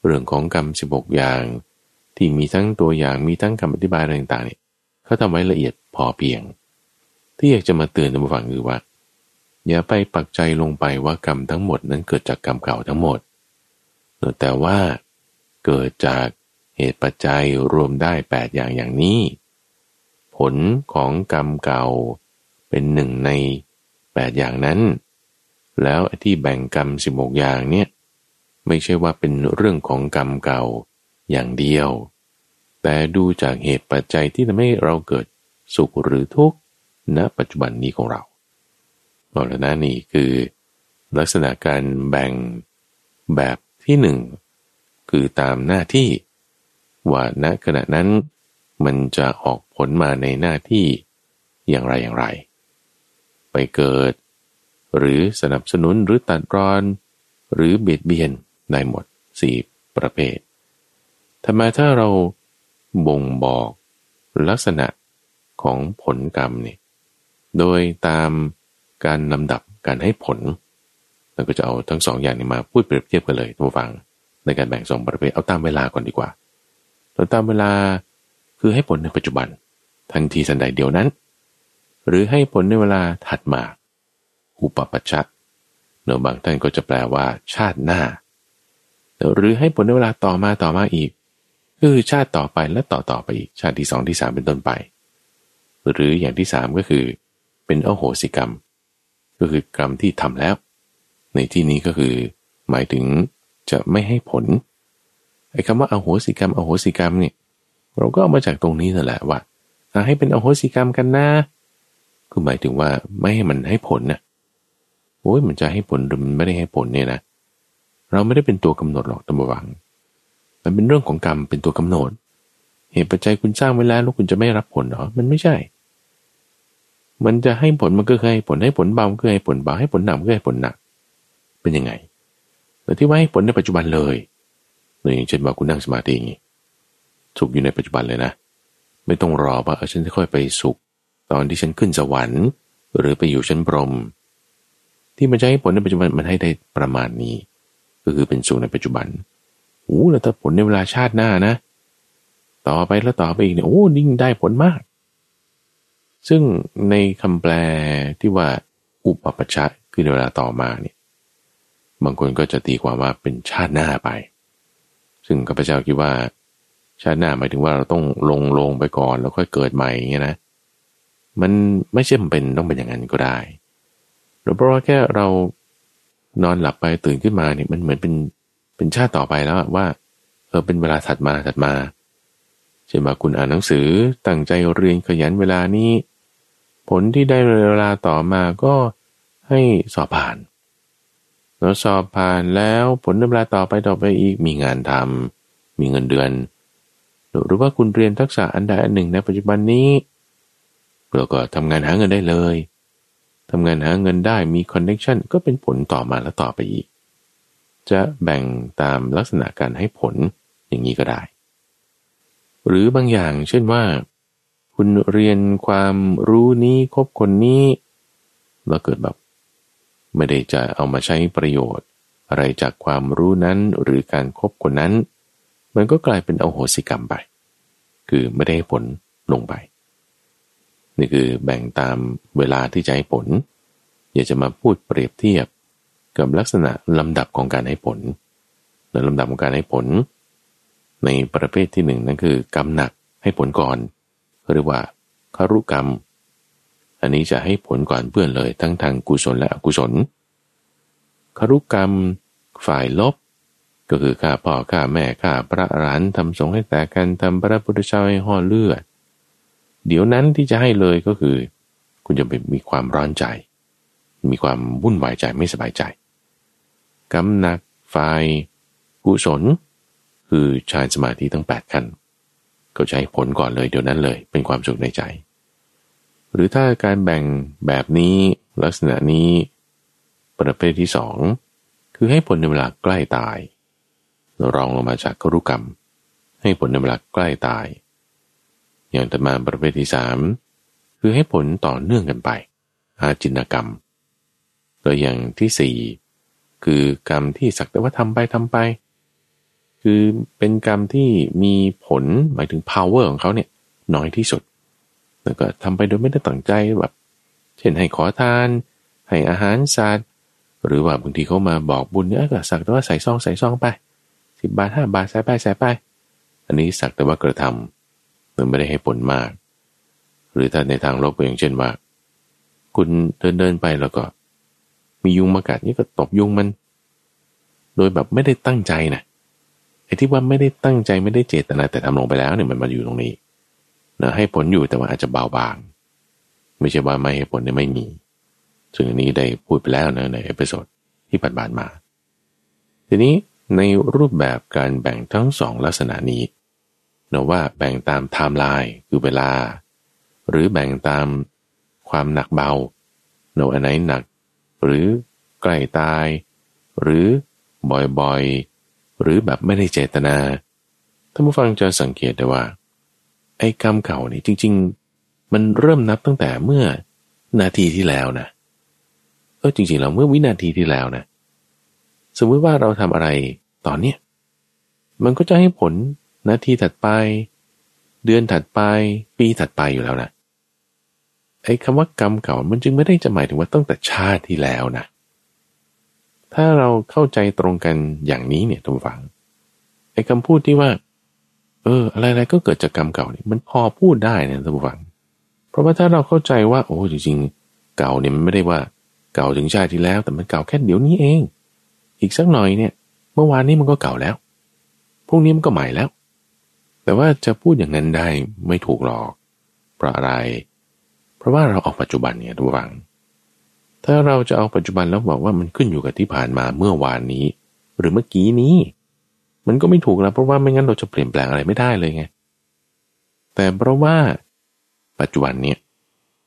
เรื่องของกรรมสิบกอย่าง ที่มีทั้งตัวอย่างมีทั้งคำอธิบายอะไรต่างๆเนี่ยเขาทำไว้ละเอียดพอเพียง ที่อยากจะมาเตือนท่านผู้ฟังคือว่า อย่าไปปักใจลงไปว่ากรรมทั้งหมดนั้นเกิดจากกรรมเก่าทั้งหมด แต่ว่าเกิดจากเหตุปัจจัยรวมได้ 8 อย่างอย่างนี้ ผลของกรรมเก่าเป็นหนึ่งใน 8 อย่างนั้น แล้วที่แบ่งกรรม 16 อย่างเนี่ยไม่ใช่ว่าเป็นเรื่องของกรรมเก่าอย่างเดียว แต่ดูจากเหตุปัจจัยที่ทำให้เราเกิดสุขหรือทุกข์ ณปัจจุบันนี้ของเราเอาละนะนี่คือ ลักษณะการแบ่งแบบที่หนึ่งคือตามหน้าที่ ว่าณขณะนั้นมันจะออกผลมาในหน้าที่อย่างไรอย่างไร ไปเกิด หรือสนับสนุนหรือตัดรอน หรือเบียดเบียนได้หมดสี่ประเภททำไมถ้าเราบ่งบอกลักษณะของผลกรรมเนี่ย โดยตามการลำดับการให้ผลเราก็จะเอาทั้งสองอย่างนี้มาพูดเปรียบเทียบกันเลยทุกฟัง ในการแบ่งสองประเภทเอาตามเวลาก่อนดีกว่าเราตามเวลาคือให้ผลในปัจจุบัน ทันทีสันใดเดียวนั้น หรือให้ผลในเวลาถัดมา อุปปัชชะเนื้อบางท่านก็จะแปลว่า ชาติหน้า หรือให้ผลในเวลาต่อมาต่อมาอีกคือชาติต่อไปและต่อต่อไปอีกชาติที่สองที่สามเป็นต้นไป หรืออย่างที่สามก็คือ เป็นอโหสิกรรม ก็คือกรรมที่ทำแล้ว ในที่นี้ก็คือ หมายถึงจะไม่ให้ผลไอ้คำว่าอโหสิกรรมอโหสิกรรมเนี่ยเราก็เอามาจากตรงนี้นั่นแหละว่าให้เป็นอโหสิกรรมกันนะคือหมายถึงว่าไม่ให้มันให้ผลนะโอ้ยมันจะให้ผลหรือมันไม่ได้ให้ผลเนี่ยนะเราไม่ได้เป็นตัวกำหนดหรอกตำบวังมันเป็นเรื่องของกรรมเป็นตัวกำหนด เหตุปัจจัยคุณสร้างไว้แล้วแล้วคุณจะไม่รับผลหรอ มันไม่ใช่ มันจะให้ผลมันก็ให้ผลให้ผลเบาก็ให้ผลเบาให้ผลหนักก็ให้ผลหนัก เป็นยังไงแต่ที่ว่าให้ผลในปัจจุบันเลยอย่างเช่นว่าคุณนั่งสมาธิอย่างนี้สุขอยู่ในปัจจุบันเลยนะ ไม่ต้องรอว่าฉันจะค่อยไปสุข ตอนที่ฉันขึ้นสวรรค์ หรือไปอยู่ชั้นพรหมที่มันจะให้ผลในปัจจุบันมันให้ได้ประมาณนี้ ก็คือเป็นสุขในปัจจุบันโอ้แล้วถ้าผลในเวลาชาติหน้านะ ต่อไปแล้วต่อไปอีกเนี่ยโอ้ยิ่งได้ผลมาก ซึ่งในคำแปลที่ว่าอุปปัชชะคือในเวลาต่อมาเนี่ยบางคนก็จะตีความว่าเป็นชาติหน้าไป ซึ่งข้าพเจ้าคิดว่า ชาติหน้าหมายถึงว่าเราต้องลงลงไปก่อนแล้วค่อยเกิดใหม่อย่างเงี้ยนะมันไม่ใช่มันเป็นต้องเป็นอย่างนั้นก็ได้หรือเพราะว่าแค่เรานอนหลับไปตื่นขึ้นมาเนี่ยมันเหมือนเป็นเป็นชาติต่อไปแล้วว่าเออเป็นเวลาถัดมาถัดมาเช่นว่าคุณอ่านหนังสือตั้งใจเรียนขยันเวลานี้ ผลที่ได้เวลาต่อมาก็ให้สอบผ่านเราสอบผ่านแล้วผลเวลาต่อไปต่อไปอีกมีงานทำมีเงินเดือน หรือว่าคุณเรียนทักษะอันใดอันหนึ่งในปัจจุบันนี้เราก็ทำงานหาเงินได้เลยทำงานหาเงินได้มีคอนเนคชันก็เป็นผลต่อมาแล้วต่อไปอีก จะแบ่งตามลักษณะการให้ผลอย่างนี้ก็ได้ หรือบางอย่างเช่นว่า คุณเรียนความรู้นี้คบคนนี้เราเกิดแบบ ไม่ได้จะเอามาใช้ประโยชน์ อะไรจากความรู้นั้นหรือการครบคนนั้น มันก็กลายเป็นเอาโหสิกรรมไป คือไม่ได้ผลลงไป นี่คือแบ่งตามเวลาที่จะให้ผล อยากจะมาพูดเปรียบเทียบกับลักษณะลำดับของการให้ผลในลำดับของการให้ผล ในประเภทที่หนึ่งนั่นคือกรรมหนักให้ผลก่อน เรียกว่าคารุกรรม อันนี้จะให้ผลก่อนเพื่อนเลยทั้งทางกุศลและอกุศลคารุกรรม ฝ่ายลบ ก็คือฆ่าพ่อฆ่าแม่ฆ่าพระอรันต์ทำสงให้แตกกันทำพระพุทธเจ้าให้ห่อเลือด เดี๋ยวนั้นที่จะให้เลยก็คือ คุณจะมีความร้อนใจ มีความวุ่นวายใจไม่สบายใจกำหนักฝ่ายกุศลคือฌานสมาธิทั้ง 8 ขั้น ก็จะให้ผลก่อนเลยเดี๋ยวนั้นเลย เป็นความสุขในใจ หรือถ้าการแบ่งแบบนี้ลักษณะนี้ ประเภทที่สองคือให้ผลในเวลาใกล้ตาย รองลงมาจากกรุกรรม ให้ผลในเวลาใกล้ตาย อย่างต่อมาประเภทที่สามคือให้ผลต่อเนื่องกันไป อาจินกรรมโดยอย่างที่สี่คือกรรมที่สักแต่ว่าทำไปทำไป คือเป็นกรรมที่มีผลหมายถึง power ของเขาเนี่ยน้อยที่สุด แล้วก็ทำไปโดยไม่ได้ตั้งใจแบบ เช่นให้ขอทาน ให้อาหารสัตว์หรือว่าบางทีเขามาบอกบุญเนี่ยก็สักแต่ว่าใส่ซองใส่ซองไปสิบบาทห้าบาทใส่ไปใส่ไป อันนี้สักแต่ว่ากระทำมันไม่ได้ให้ผลมาก หรือถ้าในทางลบอย่างเช่นว่า คุณเดินเดินไปแล้วก็ มียุงมากัดนี่ก็ตบยุงมัน โดยแบบไม่ได้ตั้งใจนะ ที่ว่าไม่ได้ตั้งใจไม่ได้เจตนาแต่ทำลงไปแล้วเนี่ยมันมาอยู่ตรงนี้นะให้ผลอยู่แต่ว่าอาจจะเบาบาง ไม่ใช่ว่าไม่ให้ผลเนี่ยไม่มีซึ่งอันนี้ได้พูดไปแล้วนะใน episodeที่ผ่านมา ทีนี้ในรูปแบบการแบ่งทั้งสองลักษณะนี้นะว่าแบ่งตามไทม์ไลน์คือเวลา หรือแบ่งตามความหนักเบาเนะอันไหนหนัก หรือใกล้ตาย หรือบ่อยๆ หรือแบบไม่ได้เจตนาท่านผู้ฟังจะสังเกตได้ว่า ไอ้กรรมเก่านี่จริง ๆ มันเริ่มนับตั้งแต่เมื่อนาทีที่แล้วนะเออจริงๆเราเมื่อวินาทีที่แล้วนะสมมติว่าเราทำอะไรตอนเนี้ยมันก็จะให้ผลนาทีถัดไป เดือนถัดไป ปีถัดไปอยู่แล้วนะไอ้คำว่ากรรมเก่ามันจึงไม่ได้จะหมายถึงว่าตั้งแต่ชาติที่แล้วนะ ถ้าเราเข้าใจตรงกันอย่างนี้เนี่ยทุกฝังไอ้คำพูดที่ว่า เออ อะไรๆก็เกิดจากกรรมเก่าเนี่ยมันพอพูดได้นะทุกฝัง เพราะว่าถ้าเราเข้าใจว่า โอ้จริง ๆ เก่าเนี่ยมันไม่ได้ว่าเก่าถึงชาติที่แล้ว แต่มันเก่าแค่เดี๋ยวนี้เอง อีกสักหน่อยเนี่ย เมื่อวานนี้มันก็เก่าแล้วพรุ่งนี้มันก็ใหม่แล้ว แต่ว่าจะพูดอย่างนั้นได้ไม่ถูกหรอกเพราะอะไร เพราะว่าเราเอาปัจจุบันเนี่ยทุกฝัง ถ้าเราจะเอาปัจจุบันแล้วบอกว่ามันขึ้นอยู่กับที่ผ่านมาเมื่อวานนี้ หรือเมื่อกี้นี้ มันก็ไม่ถูกแล้วเพราะว่าไม่งั้นเราจะเปลี่ยนแปลงอะไรไม่ได้เลยไง แต่เพราะว่าปัจจุบันเนี่ย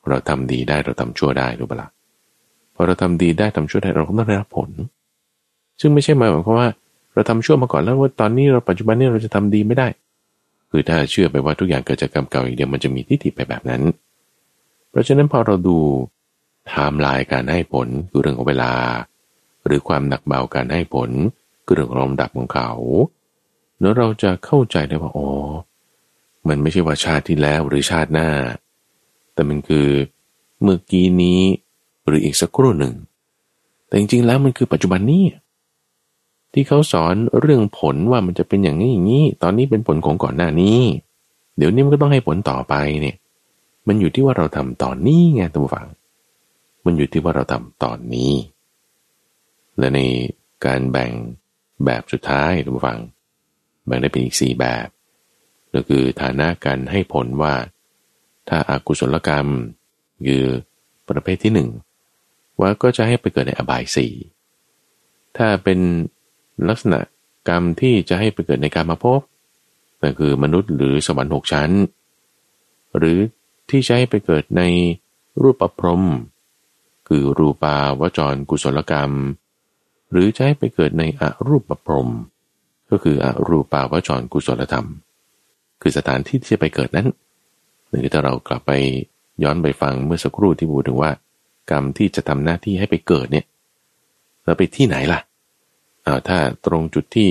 เราทำดีได้เราทำชั่วได้รู้ปะละ่ะพอเราทำดีได้ทำชั่วได้เราก็ต้องได้รับผล ซึ่งไม่ใช่หมายความว่าเราทำชั่วมาก่อนแล้วว่าตอนนี้เราปัจจุบันนี้เราจะทำดีไม่ได้ คือถ้าเชื่อไปว่าทุกอย่างเกิดจากกรรมเก่าอย่างเดียวมันจะมีทิฏฐิไปแบบนั้น เพราะฉะนั้นพอเราดู ไทม์ไลน์การให้ผลคือเรื่องของเวลา หรือความหนักเบาการให้ผลคือเรื่องของลำดับของเขา แล้วเราจะเข้าใจได้ว่าอ๋อมันไม่ใช่ว่าชาติที่แล้วหรือชาติหน้า แต่มันคือเมื่อกี้นี้หรืออีกสักครู่หนึ่ง แต่จริงๆแล้วมันคือปัจจุบันนี้ที่เขาสอนเรื่องผลว่ามันจะเป็นอย่างนี้อย่างนี้ ตอนนี้เป็นผลของก่อนหน้านี้ เดี๋ยวนี้มันก็ต้องให้ผลต่อไปเนี่ย มันอยู่ที่ว่าเราทำตอนนี้ไงตัวฝัง มันอยู่ที่ว่าเราทำตอนนี้ และในการแบ่งแบบสุดท้ายตัวฝัง แบ่งได้เป็นอีกสี่แบบก็คือฐานะการให้ผลว่า ถ้าอากุศลกรรมคือประเภทที่หนึ่งว่าก็จะให้ไปเกิดในอบายสี่ถ้าเป็นลักษณะกรรมที่จะให้ไปเกิดในการมาพบก็คือมนุษย์หรือสวรรค์หกชั้น หรือที่จะให้ไปเกิดในรูปประพรม คือรูปาวจรกุศลกรรม หรือจะให้ไปเกิดในอรูปประพรมก็คืออรูปาวจรกุศลธรรม คือสถานที่ที่จะไปเกิดนั้นหรือถ้าเรากลับไปย้อนไปฟังเมื่อสักครู่ที่พูดถึงว่า กรรมที่จะทำหน้าที่ให้ไปเกิดเนี่ยเราไปที่ไหนล่ะอ้าวถ้าตรงจุดที่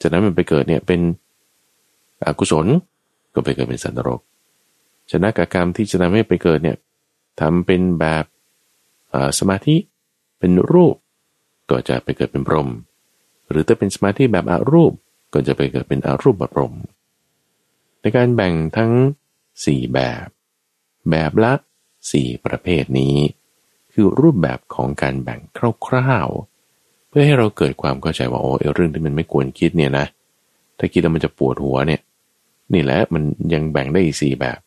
จะนั้นมันไปเกิดเนี่ยเป็นอกุศลก็ไปเกิดเป็นสันตรกชนะกับกรรมที่จะทำให้ไปเกิดเนี่ยทำเป็นแบบ สมาธิเป็นรูป ก็จะไปเกิดเป็นพรหมหรือถ้าเป็นสมาธิแบบอารูปก็จะไปเกิดเป็นอารูปแบบพรหมในการแบ่งทั้ง 4 แบบ แบบละ 4 ประเภทนี้ คือรูปแบบของการแบ่งคร่าวๆเพื่อให้เราเกิดความเข้าใจว่าโอ้เรื่องที่มันไม่ควรคิดเนี่ยนะถ้าคิดแล้วมันจะปวดหัวเนี่ยนี่แหละมันยังแบ่งได้อีกสี่แบบ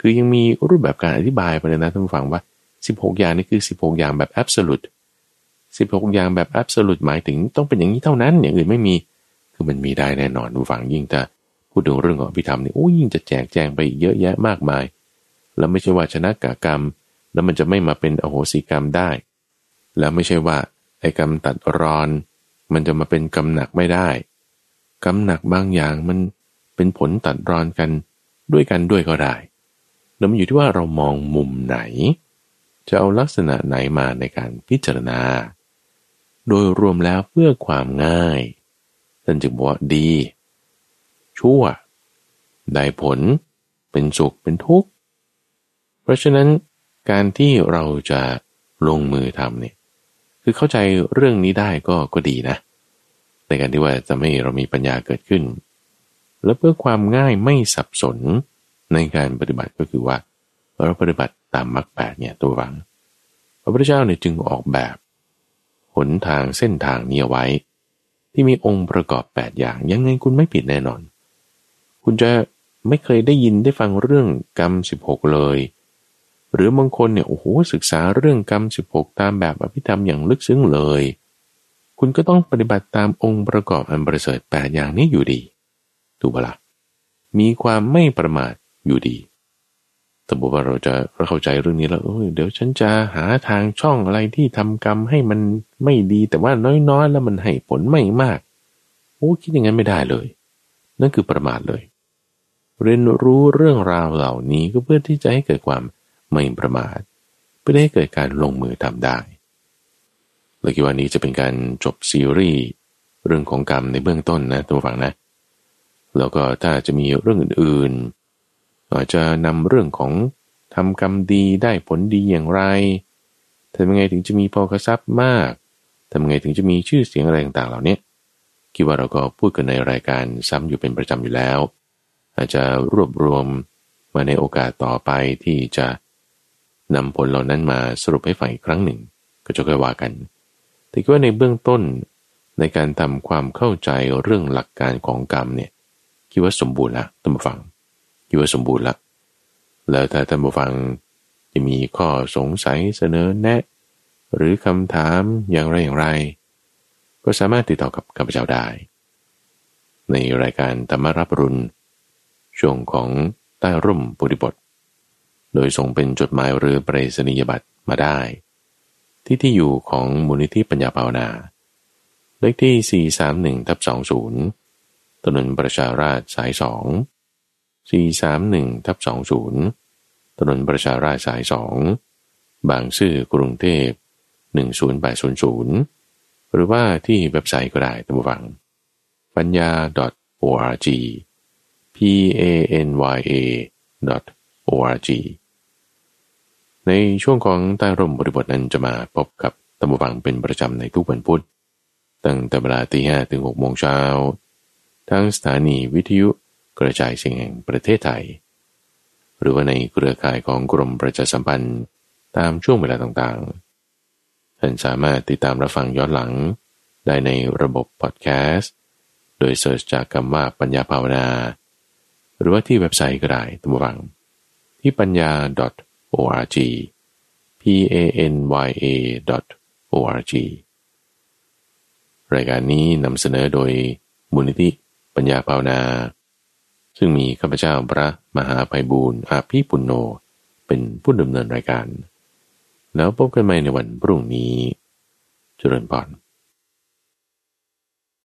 คือยังมีรูปแบบการอธิบายไปเลยนะท่านฟังว่า 16 อย่างนี่คือ 16 อย่างแบบ absolute 16 อย่างแบบ absolute หมายถึงต้องเป็นอย่างนี้เท่านั้น อย่างอื่นไม่มี คือมันมีได้แน่นอนผู้ฟังยิ่งจะพูดถึงเรื่องของพิธรรมนี่โอ้ยิ่งจะแจกแจงไปเยอะแยะมากมาย แล้วไม่ใช่ว่าชนะกากรรม แล้วมันจะไม่มาเป็นอโหสิกรรมได้ แล้วไม่ใช่ว่าไอ้กรรมตัดรอน มันจะมาเป็นกรรมหนักไม่ได้กรรมหนักบางอย่างมันเป็นผลตัดรอนกันด้วยกันด้วยก็ได้แล้วมันอยู่ที่ว่าเรามองมุมไหน จะเอาลักษณะไหนมาในการพิจารณา โดยรวมแล้วเพื่อความง่ายท่านจึงบอกว่าดี ชั่ว ได้ผล เป็นสุขเป็นทุกข์ เพราะฉะนั้นการที่เราจะลงมือทำเนี่ยคือเข้าใจเรื่องนี้ได้ก็ก็ดีนะ ในการที่ว่าจะไม่เรามีปัญญาเกิดขึ้น แล้วเพื่อความง่ายไม่สับสนในการปฏิบัติก็คือว่า เราปฏิบัติตามมรรคแปดเนี่ยตัววัง พระพุทธเจ้าเนี่ยจึงออกแบบหนทางเส้นทางนี้ไว้ ที่มีองค์ประกอบแปดอย่าง ยังไงคุณไม่ผิดแน่นอน คุณจะไม่เคยได้ยินได้ฟังเรื่องกรรมสิบหกเลย หรือบางคนเนี่ยโอ้โหศึกษาเรื่องกรรมสิบหกตามแบบอภิธรรมอย่างลึกซึ้งเลย คุณก็ต้องปฏิบัติตามองค์ประกอบอันประเสริฐแปดอย่างนี้อยู่ดีถูกปะละ่ะมีความไม่ประมาทอยู่ดี แต่บอกว่าเราจะเข้าใจเรื่องนี้แล้วเดี๋ยวฉันจะหาทางช่องอะไรที่ทำกรรมให้มันไม่ดีแต่ว่าน้อยๆ แล้วมันให้ผลไม่มาก โอ้คิดอย่างนั้นไม่ได้เลย นั่นคือประมาทเลย เรียนรู้เรื่องราวเหล่านี้ก็เพื่อที่จะให้เกิดความไม่ประมาท เพื่อให้เกิดการลงมือทำได้เลยคิดว่านี้จะเป็นการจบซีรีส์เรื่องของกรรมในเบื้องต้นนะตัวฝังนะ แล้วก็ถ้าจะมีเรื่องอื่นๆ อาจจะนำเรื่องของทำกรรมดีได้ผลดีอย่างไรทำยังไงถึงจะมีพอกระซับมากทำยังไงถึงจะมีชื่อเสียงอะไรต่างๆ เหล่านี้คิดว่าเราก็พูดกันในรายการซ้ำอยู่เป็นประจำอยู่แล้ว อาจจะรวบรวมมาในโอกาสต่อไปที่จะนำผลเหล่านั้นมาสรุปให้ฟังอีกครั้งหนึ่ง ก็จะค่อยว่ากัน แต่คิดว่าในเบื้องต้นในการทำความเข้าใจเรื่องหลักการของกรรมเนี่ยคิดว่าสมบูรณ์ละตั้งฟัง อยู่ว่าสมบูรณ์ละแล้วถ้าท่านผู้ฟังจะมีข้อสงสัยเสนอแนะ หรือคำถามอย่างไรอย่างไร ก็สามารถติดต่อกับข้าพเจ้าได้ ในรายการธรรมรับรุณช่วงของใต้ร่มปุริบท โดยส่งเป็นจดหมายหรือปรศนียบัตรมาได้ ที่ที่อยู่ของมูลนิธิปัญญาภาวนา เลขที่ 431ทับ20 ถนนประชาราชสายสอง 431ทับ20 ถนนประชาราชสาย 2 บางซื่อกรุงเทพ10800 หรือว่าที่เว็บไซต์ก็ได้ตั้ฟัง ปัญญา .org p a n y a .org ในช่วงของใต้ร่มบริบทนั้นจะมาพบกับตัมฟังเป็นประจำในทุกวันพุธตั้งแต่เวลาตีห้ถึงหกโมงเช้า ทั้งสถานีวิทยุ กระจายเสียงแห่งประเทศไทย หรือว่าในเครือข่ายของกรมประชาสัมพันธ์ตามช่วงเวลาต่างๆ ท่านสามารถติดตามรับฟังย้อนหลัง ได้ในระบบพอดแคสต์ โดยเสิร์ชจากคำว่าปัญญาภาวนา หรือว่าที่เว็บไซต์ก็ได้ตัมวัง ที่ปัญญา .org p a n y a .org รายการนี้นำเสนอโดยมูลนิธิปัญญาภาวนา ซึ่งมีข้าพเจ้าพระมหาภัยบูรณ์อาภีปุณโญเป็นผู้ดำเนินรายการ แล้วพบกันใหม่ในวันพรุ่งนี้ เจริญพร